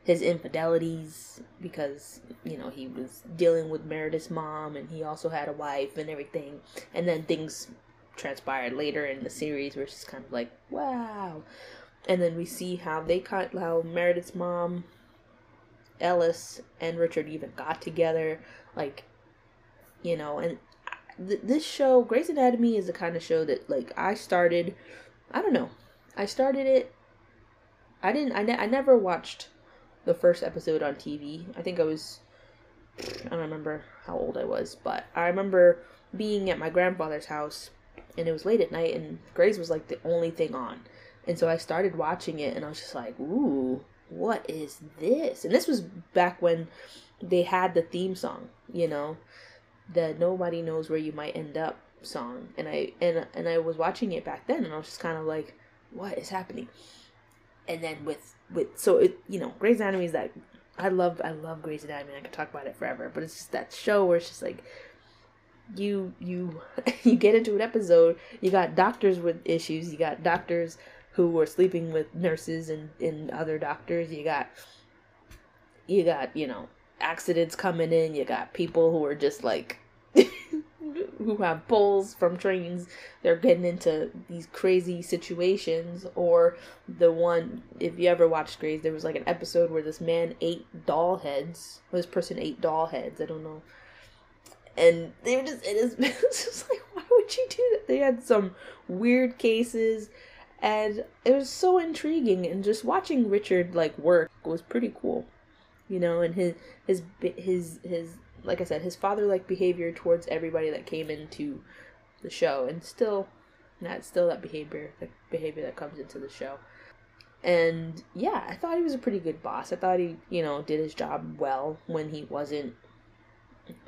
his infidelities because you know he was dealing with Meredith's mom and he also had a wife and everything. And then things transpired later in the series where it's kind of like wow. And then we see how they cut how Meredith's mom Ellis and Richard even got together. Like, you know, and th- this show, Grey's Anatomy, is the kind of show that, like, I started, I don't know, I started it, I didn't, I, ne- I never watched the first episode on TV. I think I was, I don't remember how old I was, but I remember being at my grandfather's house and it was late at night and Grey's was like the only thing on. And so I started watching it and I was just like, ooh, what is this? And this was back when they had the theme song, you know, the nobody knows where you might end up song. And I and and I was watching it back then and I was just kind of like, what is happening? And then with with so it you know, Grey's Anatomy is that I love I love Grey's Anatomy. I could talk about it forever, but it's just that show where it's just like you you [LAUGHS] you get into an episode, you got doctors with issues, you got doctors who were sleeping with nurses and, and other doctors. You got you got, you know, accidents coming in, you got people who are just like [LAUGHS] who have pulls from trains they're getting into these crazy situations. Or the one if you ever watched Grey's there was like an episode where this man ate doll heads. Or this person ate doll heads i don't know. And they were just it is [LAUGHS] just like why would you do that? They had some weird cases. And it was so intriguing. And just watching richard like work was pretty cool. You know and his his his his like i said his father like behavior towards everybody that came into the show and still that's still that behavior the behavior that comes into the show and yeah i thought he was a pretty good boss i thought he you know did his job well when he wasn't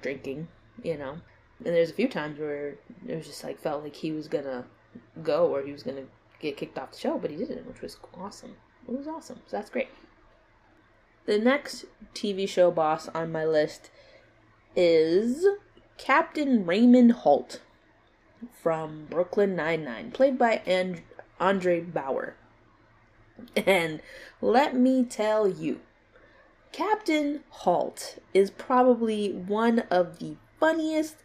drinking you know and there's a few times where it was just like felt like he was gonna go or he was gonna get kicked off the show, but he didn't, which was awesome. It was awesome. So that's great. The next TV show boss on my list is Captain Raymond Holt from Brooklyn Nine-Nine, played by and- Andre Braugher. And let me tell you, Captain Holt is probably one of the funniest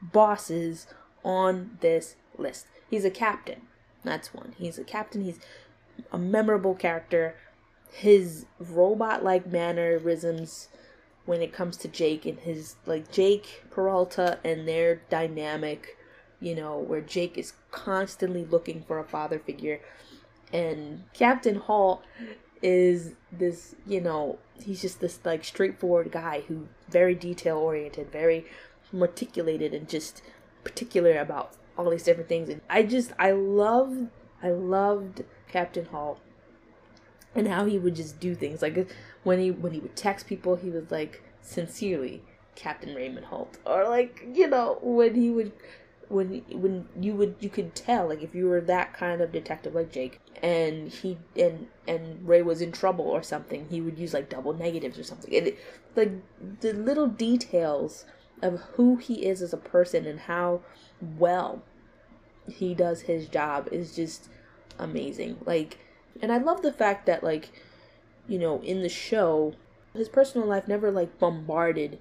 bosses on this list. He's a captain. That's one. He's a captain. He's a memorable character. His robot like mannerisms when it comes to Jake and his like Jake Peralta and their dynamic, you know, where Jake is constantly looking for a father figure and Captain Holt is this, you know, he's just this like straightforward guy who very detail oriented, very meticulated and just particular about all these different things. And I just I love I loved Captain Holt and how he would just do things. Like when he when he would text people, he was like sincerely Captain Raymond holt. Or like you know when he would when when you would you could tell like if you were that kind of detective like Jake and he and and Ray was in trouble or something he would use like double negatives or something. And it, like the little details of who he is as a person and how well he does his job is just amazing. Like and I love the fact that like you know in the show his personal life never like bombarded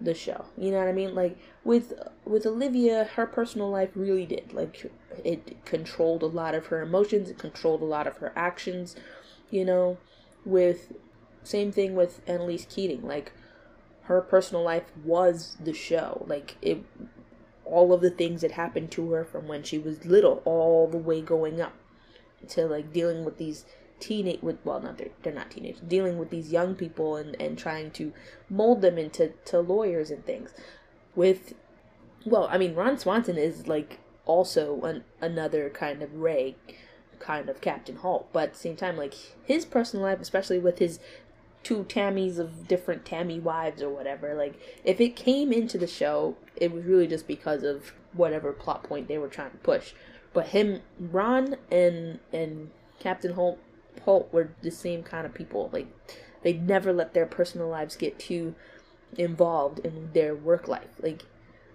the show. You know what I mean? Like with with Olivia, her personal life really did like it controlled a lot of her emotions. It controlled a lot of her actions. You know, with same thing with Annalise Keating. Like her personal life was the show. Like it, all of the things that happened to her from when she was little, all the way going up to like dealing with these teenage with well not they're, they're not teenagers dealing with these young people and and trying to mold them into to lawyers and things. With well i mean ron swanson is like also an, another kind of ray kind of captain holt but at the same time like his personal life especially with his two tammys of different tammy wives or whatever like if it came into the show it was really just because of whatever plot point they were trying to push but him ron and and captain Holt, Halt were the same kind of people. Like they never let their personal lives get too involved in their work life. Like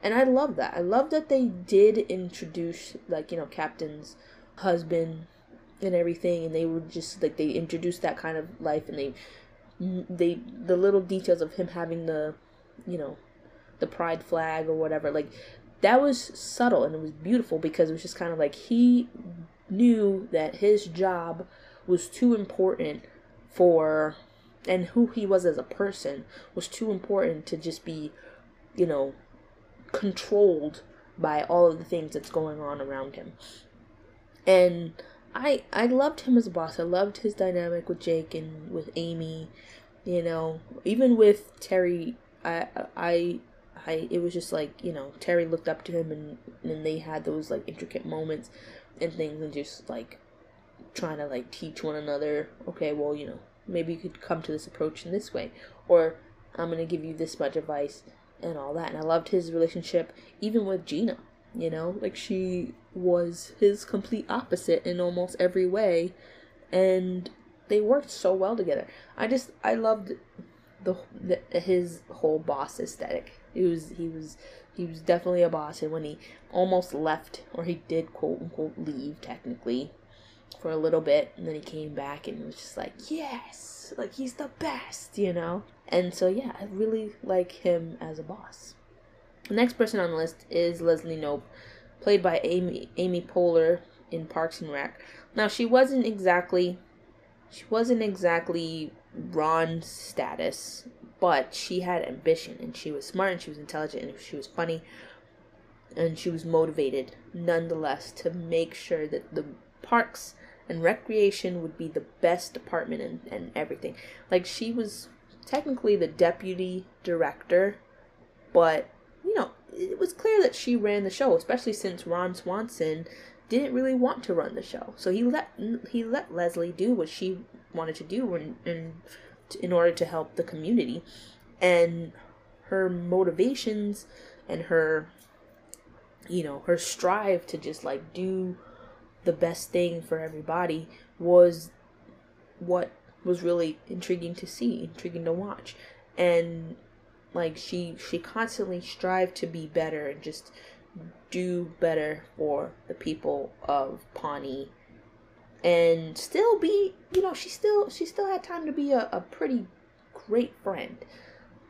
and I love that. I love that they did introduce like, you know, Captain's husband and everything and they were just like they introduced that kind of life and they they the little details of him having the you know the pride flag or whatever like that was subtle and it was beautiful because it was just kind of like he knew that his job was too important for and who he was as a person was too important to just be you know controlled by all of the things that's going on around him. And i i loved him as a boss. I loved his dynamic with jake and with amy you know even with terry i i i it was just like you know terry looked up to him and and they had those like intricate moments and things and just like trying to like teach one another, okay, well, you know, maybe you could come to this approach in this way, or I'm to give you this much advice and all that. And I loved his relationship even with Gina, you know, like she was his complete opposite in almost every way and they worked so well together. I just I loved the, the his whole boss aesthetic. He was he was he was definitely a boss and when he almost left or he did quote unquote leave technically for a little bit and then he came back and was just like yes like he's the best you know? And so yeah i really like him as a boss. The next person on the list is leslie knope played by amy amy poehler in parks and rec. Now she wasn't exactly she wasn't exactly ron's status but she had ambition and she was smart and she was intelligent and she was funny and she was motivated nonetheless to make sure that the parks and recreation would be the best department and, and everything. Like she was technically the deputy director, but you know, it was clear that she ran the show, especially since Ron Swanson didn't really want to run the show. So he let he let Leslie do what she wanted to do and, in, in order to help the community. And her motivations and her you know, her strive to just like do the best thing for everybody was what was really intriguing to see, intriguing to watch. And like she she constantly strived to be better and just do better for the people of Pawnee and still be you know she still she still had time to be a, a pretty great friend.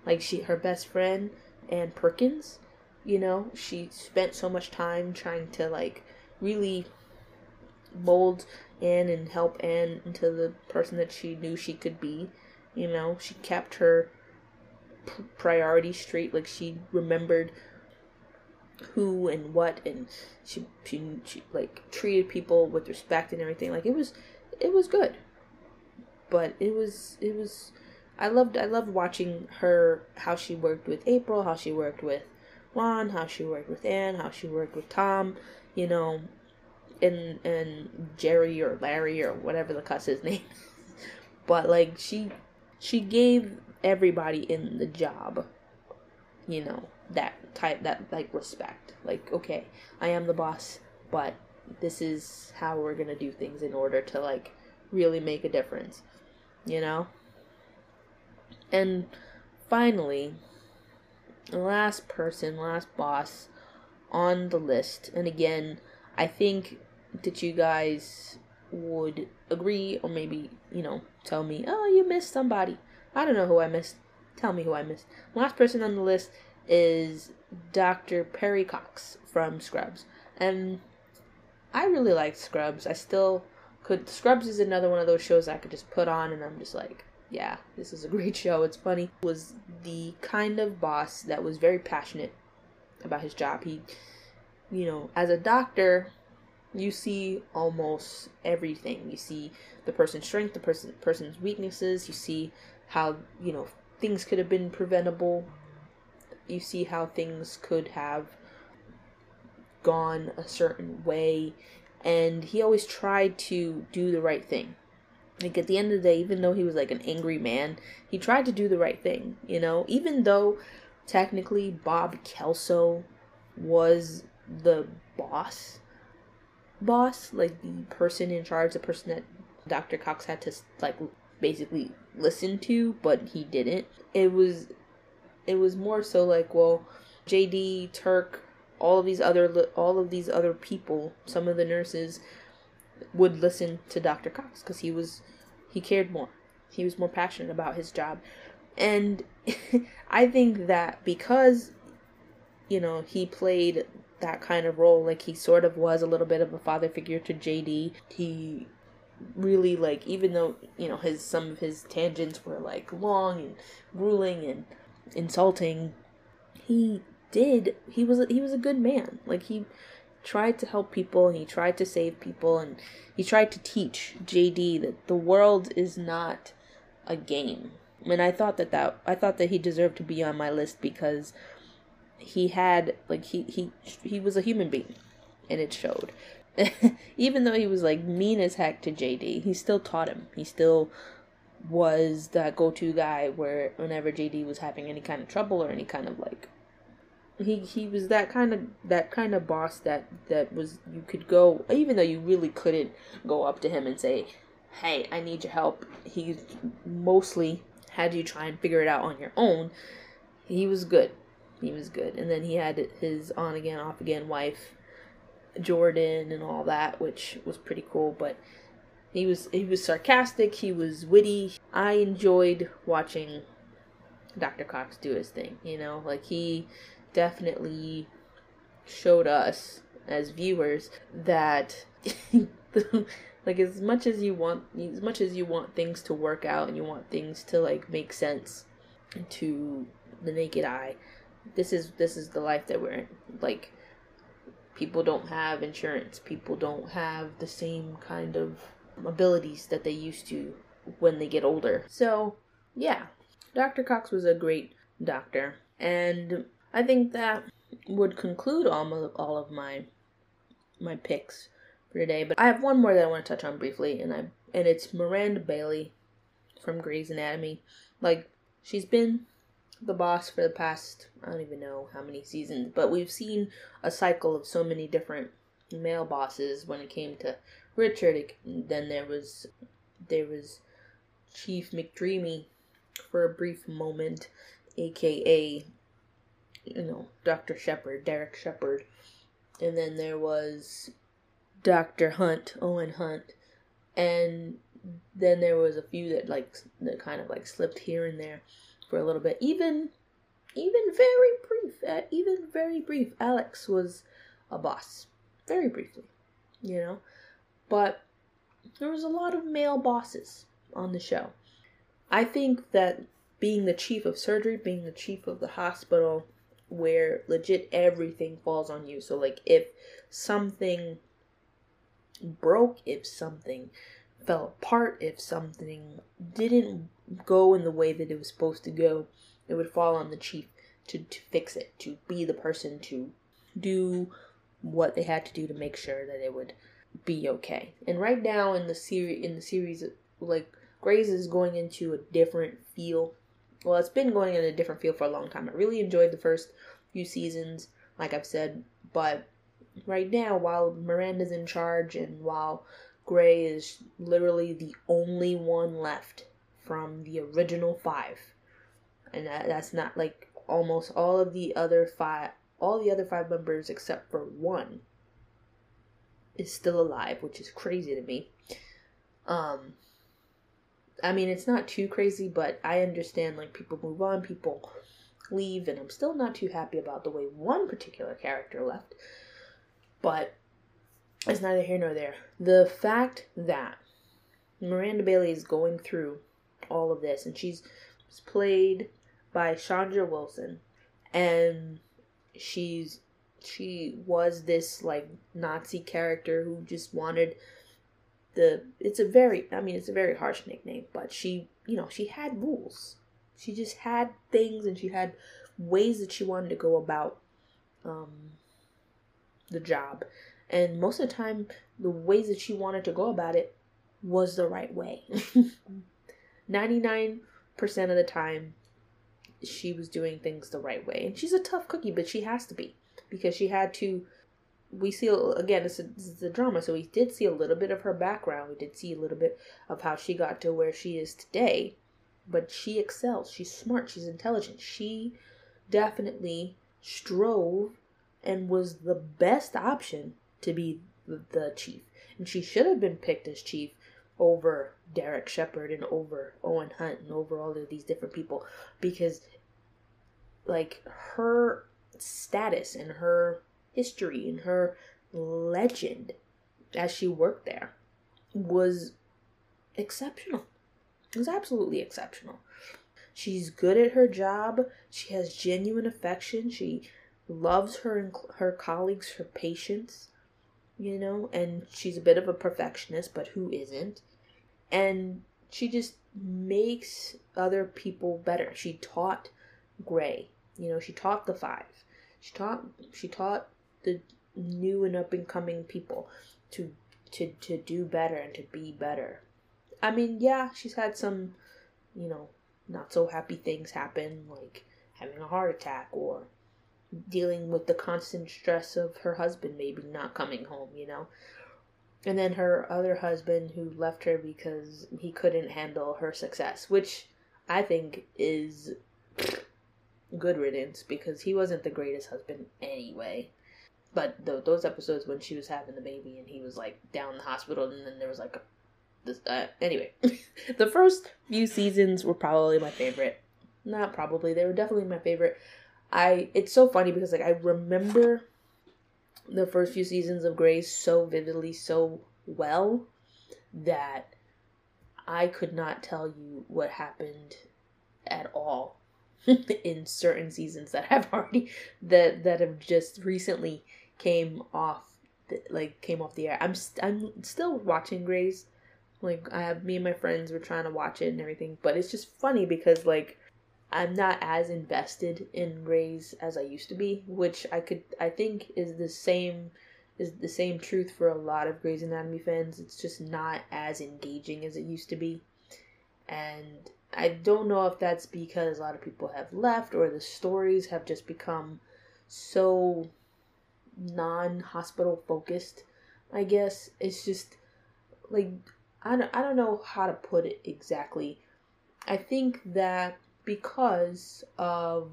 Like she her best friend Ann Perkins, you know, she spent so much time trying to like really mold Ann and help Anne into the person that she knew she could be. You know, she kept her p- priorities straight. Like she remembered who and what, and she she she like treated people with respect and everything. Like it was it was good, but it was it was. I loved I loved watching her how she worked with April, how she worked with Ron, how she worked with anne how she worked with Tom. You know, and and Jerry or Larry or whatever the cuss his [LAUGHS] name. but like she she gave everybody in the job, you know, that type that like respect. Like, okay, I am the boss, but this is how we're gonna do things in order to like really make a difference. You know? And finally, the last person, last boss on the list, and again, I think that you guys would agree or maybe, you know, tell me, oh, you missed somebody. I don't know who I missed. Tell me who I missed. Last person on the list is Dr. Perry Cox from Scrubs. And I really like Scrubs. I still could. Scrubs is another one of those shows I could just put on and I'm just like, yeah, this is a great [LAUGHS] show. It's funny. Was the kind of boss that was very passionate about his job. He, you know, as a doctor, you see almost everything. You see the person's strength, the person person's weaknesses. You see how you know things could have been preventable. You see how things could have gone a certain way, and he always tried to do the right thing. Like at the end of the day, even though he was like an angry man, he tried to do the right thing. You know, even though technically Bob Kelso was the boss boss, like the person in charge, the person that Dr. Cox had to like basically listen to, but he didn't. It was it was more so like, well, JD, Turk, all of these other all of these other people, some of the nurses would listen to Dr. Cox cuz he was he cared more. He was more passionate about his job. And [LAUGHS] I think that because you know, he played that kind of role. Like he sort of was a little bit of a father figure to JD. He really like even though you know his some of his tangents were like long and grueling and insulting he did he was he was a good man. Like he tried to help people and he tried to save people and he tried to teach JD that the world is not a game. And I thought that that I thought that he deserved to be on my list because he had like he he he was a human being and it showed. [LAUGHS] Even though he was like mean as heck to jd he still taught him. He still was that go-to guy where whenever jd was having any kind of trouble or any kind of like he he was that kind of that kind of boss that that was you could go even though you really couldn't go up to him and say hey i need your help he mostly had you try and figure it out on your own he was good he was good. And then he had his on again, off again wife, Jordan, and all that, which was pretty cool. But he was he was sarcastic. He was witty. I enjoyed watching Dr. Cox do his thing. You know, like he definitely showed us as viewers that [LAUGHS] like as much as you want as much as you want things to work out and you want things to like make sense to the naked eye this is this is the life that we're in. Like people don't have insurance. People don't have the same kind of abilities that they used to when they get older. So, yeah. Dr. Cox was a great doctor and I think that would conclude all of, all of my my picks for today. But I have one more that I want to touch on briefly, and I and it's Miranda Bailey from Grey's Anatomy. Like she's been the boss for the past I don't even know how many seasons, but we've seen a cycle of so many different male bosses when it came to Richard. Then there was there was Chief McDreamy for a brief moment, aka you know Dr. Shepherd, Derek Shepherd, and then there was Dr. Hunt, Owen Hunt, and then there was a few that like that kind of like slipped here and there for a little bit. Even even very brief, uh, even very brief. Alex was a boss, very briefly, you know. But there was a lot of male bosses on the show. I think that being the chief of surgery, being the chief of the hospital, where legit everything falls on you. So like if something broke, if something fell apart, if something didn't go in the way that it was supposed to go, it would fall on the chief to, to fix it, to be the person to do what they had to do to make sure that it would be okay. And right now in the series in the series like Grey's is going into a different feel. Well, it's been going in a different feel for a long time. I really enjoyed the first few seasons, like I've said, but right now while Miranda's in charge and while Grey is literally the only one left from the original 5. And that, that's not like almost all of the other 5 all the other 5 members except for one is still alive, which is crazy to me. Um, I mean, it's not too crazy, but I understand like people move on, people leave, and I'm still not too happy about the way one particular character left. But it's neither here nor there. The fact that Miranda Bailey is going through all of this, and she's played by Chandra Wilson, and she's she was this like Nazi character who just wanted the it's a very I mean it's a very harsh nickname, but she you know, she had rules. She just had things and she had ways that she wanted to go about um the job. And most of the time the ways that she wanted to go about it was the right way. [LAUGHS] 99% of the time she was doing things the right way. And she's a tough cookie, but she has to be because she had to we see again this is, this is a drama so we did see a little bit of her background. We did see a little bit of how she got to where she is today but she excels. She's smart. She's intelligent. She definitely strove and was the best option to be the chief. And she should have been picked as chief over Derek Shepherd and over Owen Hunt and over all of these different people because like her status and her history and her legend as she worked there was exceptional. It was absolutely exceptional. She's good at her job. She has genuine affection. She loves her her colleagues, her patients, you know, and she's a bit of a perfectionist, but who isn't? And she just makes other people better. She taught Grey, you know, she taught the five. She taught she taught the new and up and coming people to to to do better and to be better. I mean, yeah, she's had some, you know, not so happy things happen, like having a heart attack or dealing with the constant stress of her husband maybe not coming home, you know. And then her other husband who left her because he couldn't handle her success, which I think is good riddance because he wasn't the greatest husband anyway. But th- those episodes when she was having the baby and he was like down in the hospital, and then there was like a, this. Uh, anyway, [LAUGHS] the first few seasons were probably my favorite. Not probably, they were definitely my favorite. I it's so funny because like I remember the first few seasons of Grey's so vividly, so well that I could not tell you what happened at all [LAUGHS] in certain seasons that have already that that have just recently came off like came off the air. I'm i st- I'm still watching Grey's. Like I have me and my friends were trying to watch it and everything, but it's just funny because like I'm not as invested in Grey's as I used to be, which I could I think is the same is the same truth for a lot of Grey's Anatomy fans. It's just not as engaging as it used to be. And I don't know if that's because a lot of people have left or the stories have just become so non hospital focused. I guess it's just like I don't, I don't know how to put it exactly. I think that because of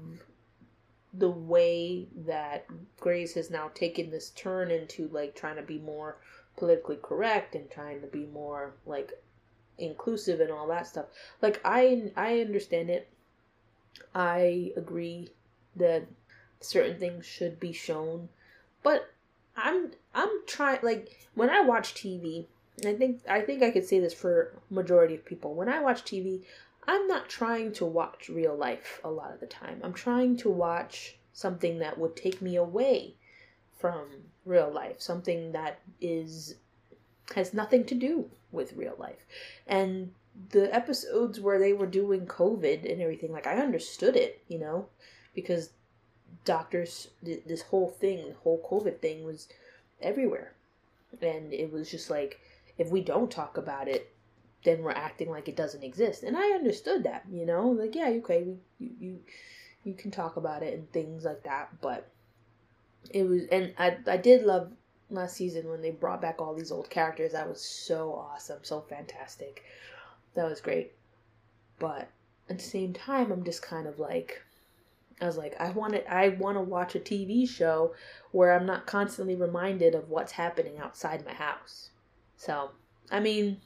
the way that Grey's has now taken this turn into like trying to be more politically correct and trying to be more like inclusive and all that stuff. Like I I understand it. I agree that certain things should be shown, but I'm I'm trying like when I watch TV, I think I think I could say this for majority of people. When I watch TV, I'm not trying to watch real life a lot of the time. I'm trying to watch something that would take me away from real life, something that is has nothing to do with real life. And the episodes where they were doing COVID and everything, like I understood it, you know, because doctors, this whole thing, the whole COVID thing was everywhere. And it was just like, if we don't talk about it, then we're acting like it doesn't exist. And I understood that, you know, like, yeah, okay, you, you, you can talk about it and things like that, but it was, and I, I did love last season when they brought back all these old characters. That was so awesome, so fantastic. That was great. But at the same time, I'm just kind of like, I was like, I want it. I want to watch a TV show where I'm not constantly reminded of what's happening outside my house. So, I mean,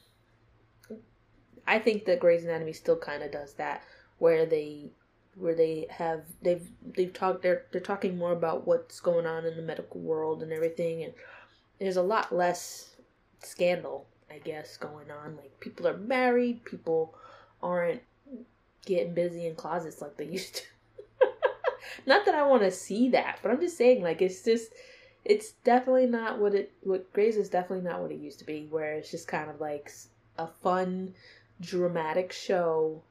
I think that Grey's Anatomy still kind of does that, where they, where they have they've they've talked they're they're talking more about what's going on in the medical world and everything, and there's a lot less scandal, I guess, going on. Like people are married, people aren't getting busy in closets like they [LAUGHS] used to. not that I want to see that, but I'm just saying, like, it's just, it's definitely not what it, what Grey's is definitely not what it used to be, where it's just kind of like a fun, dramatic show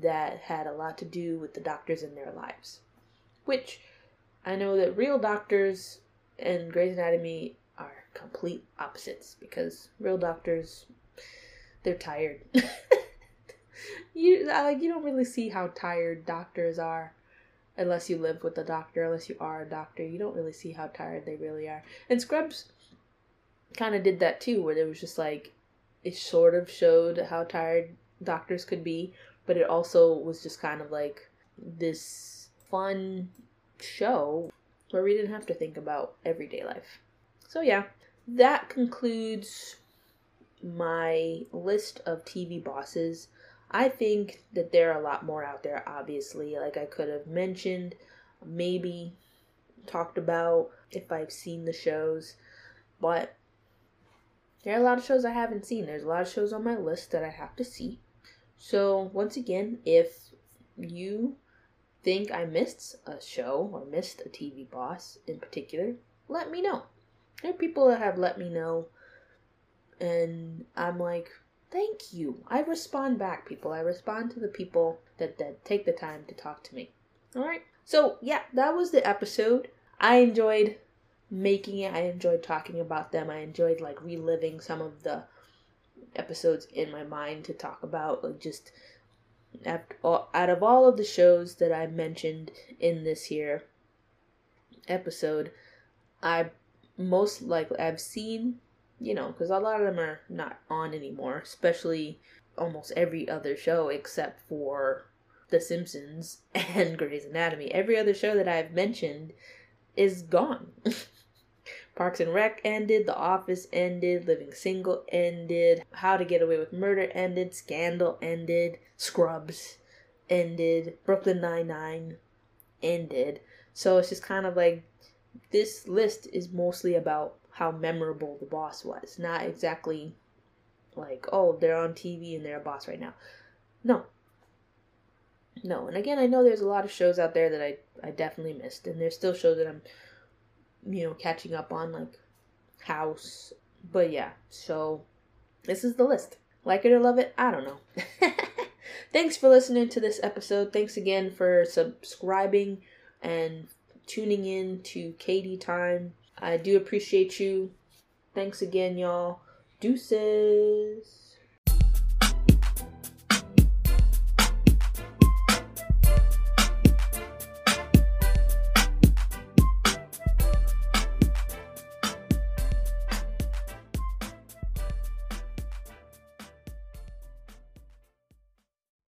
that had a lot to do with the doctors in their lives. Which I know that real doctors and Grey's Anatomy are complete opposites because real doctors, they're tired. [LAUGHS] you like you don't really see how tired doctors are unless you live with a doctor, unless you are a doctor, you don't really see how tired they really are. And Scrubs kind of did that too, where it was just like, it sort of showed how tired doctors could be, but it also was just kind of like this fun show where we didn't have to think about everyday life. So, yeah, that concludes my list of TV bosses. I think that there are a lot more out there, obviously. Like I could have mentioned, maybe talked about if I've seen the shows, but there are a lot of shows I haven't seen. There's a lot of shows on my list that I have to see. So, once again, if you think I missed a show or missed a TV boss in particular, let me know. There are people that have let me know, and I'm like, Thank you. I respond back, people. I respond to the people that, that take the time to talk to me. All right. So, yeah, that was the episode. I enjoyed making it. I enjoyed talking about them. I enjoyed like reliving some of the episodes in my mind to talk about. Like just out of all of the shows that I mentioned in this here episode, I most likely I've seen you know, because a lot of them are not on anymore, especially almost every other show except for The Simpsons [LAUGHS] and Grey's Anatomy. Every other show that I've mentioned is gone. [LAUGHS] Parks and Rec ended, The Office ended, Living Single ended, How to Get Away with Murder ended, Scandal ended, Scrubs ended, Brooklyn Nine-Nine ended. So it's just kind of like this list is mostly about how memorable the boss was. Not exactly like, oh, they're on TV and they're a boss right now. No. No. And again, I know there's a lot of shows out there that I, I definitely missed. And there's still shows that I'm, you know, catching up on, like House. But yeah, so this is the list. Like it or love it, I don't know. [LAUGHS] Thanks for listening to this episode. Thanks again for subscribing and tuning in to KDTime I do appreciate you. Thanks again, y'all. Deuces.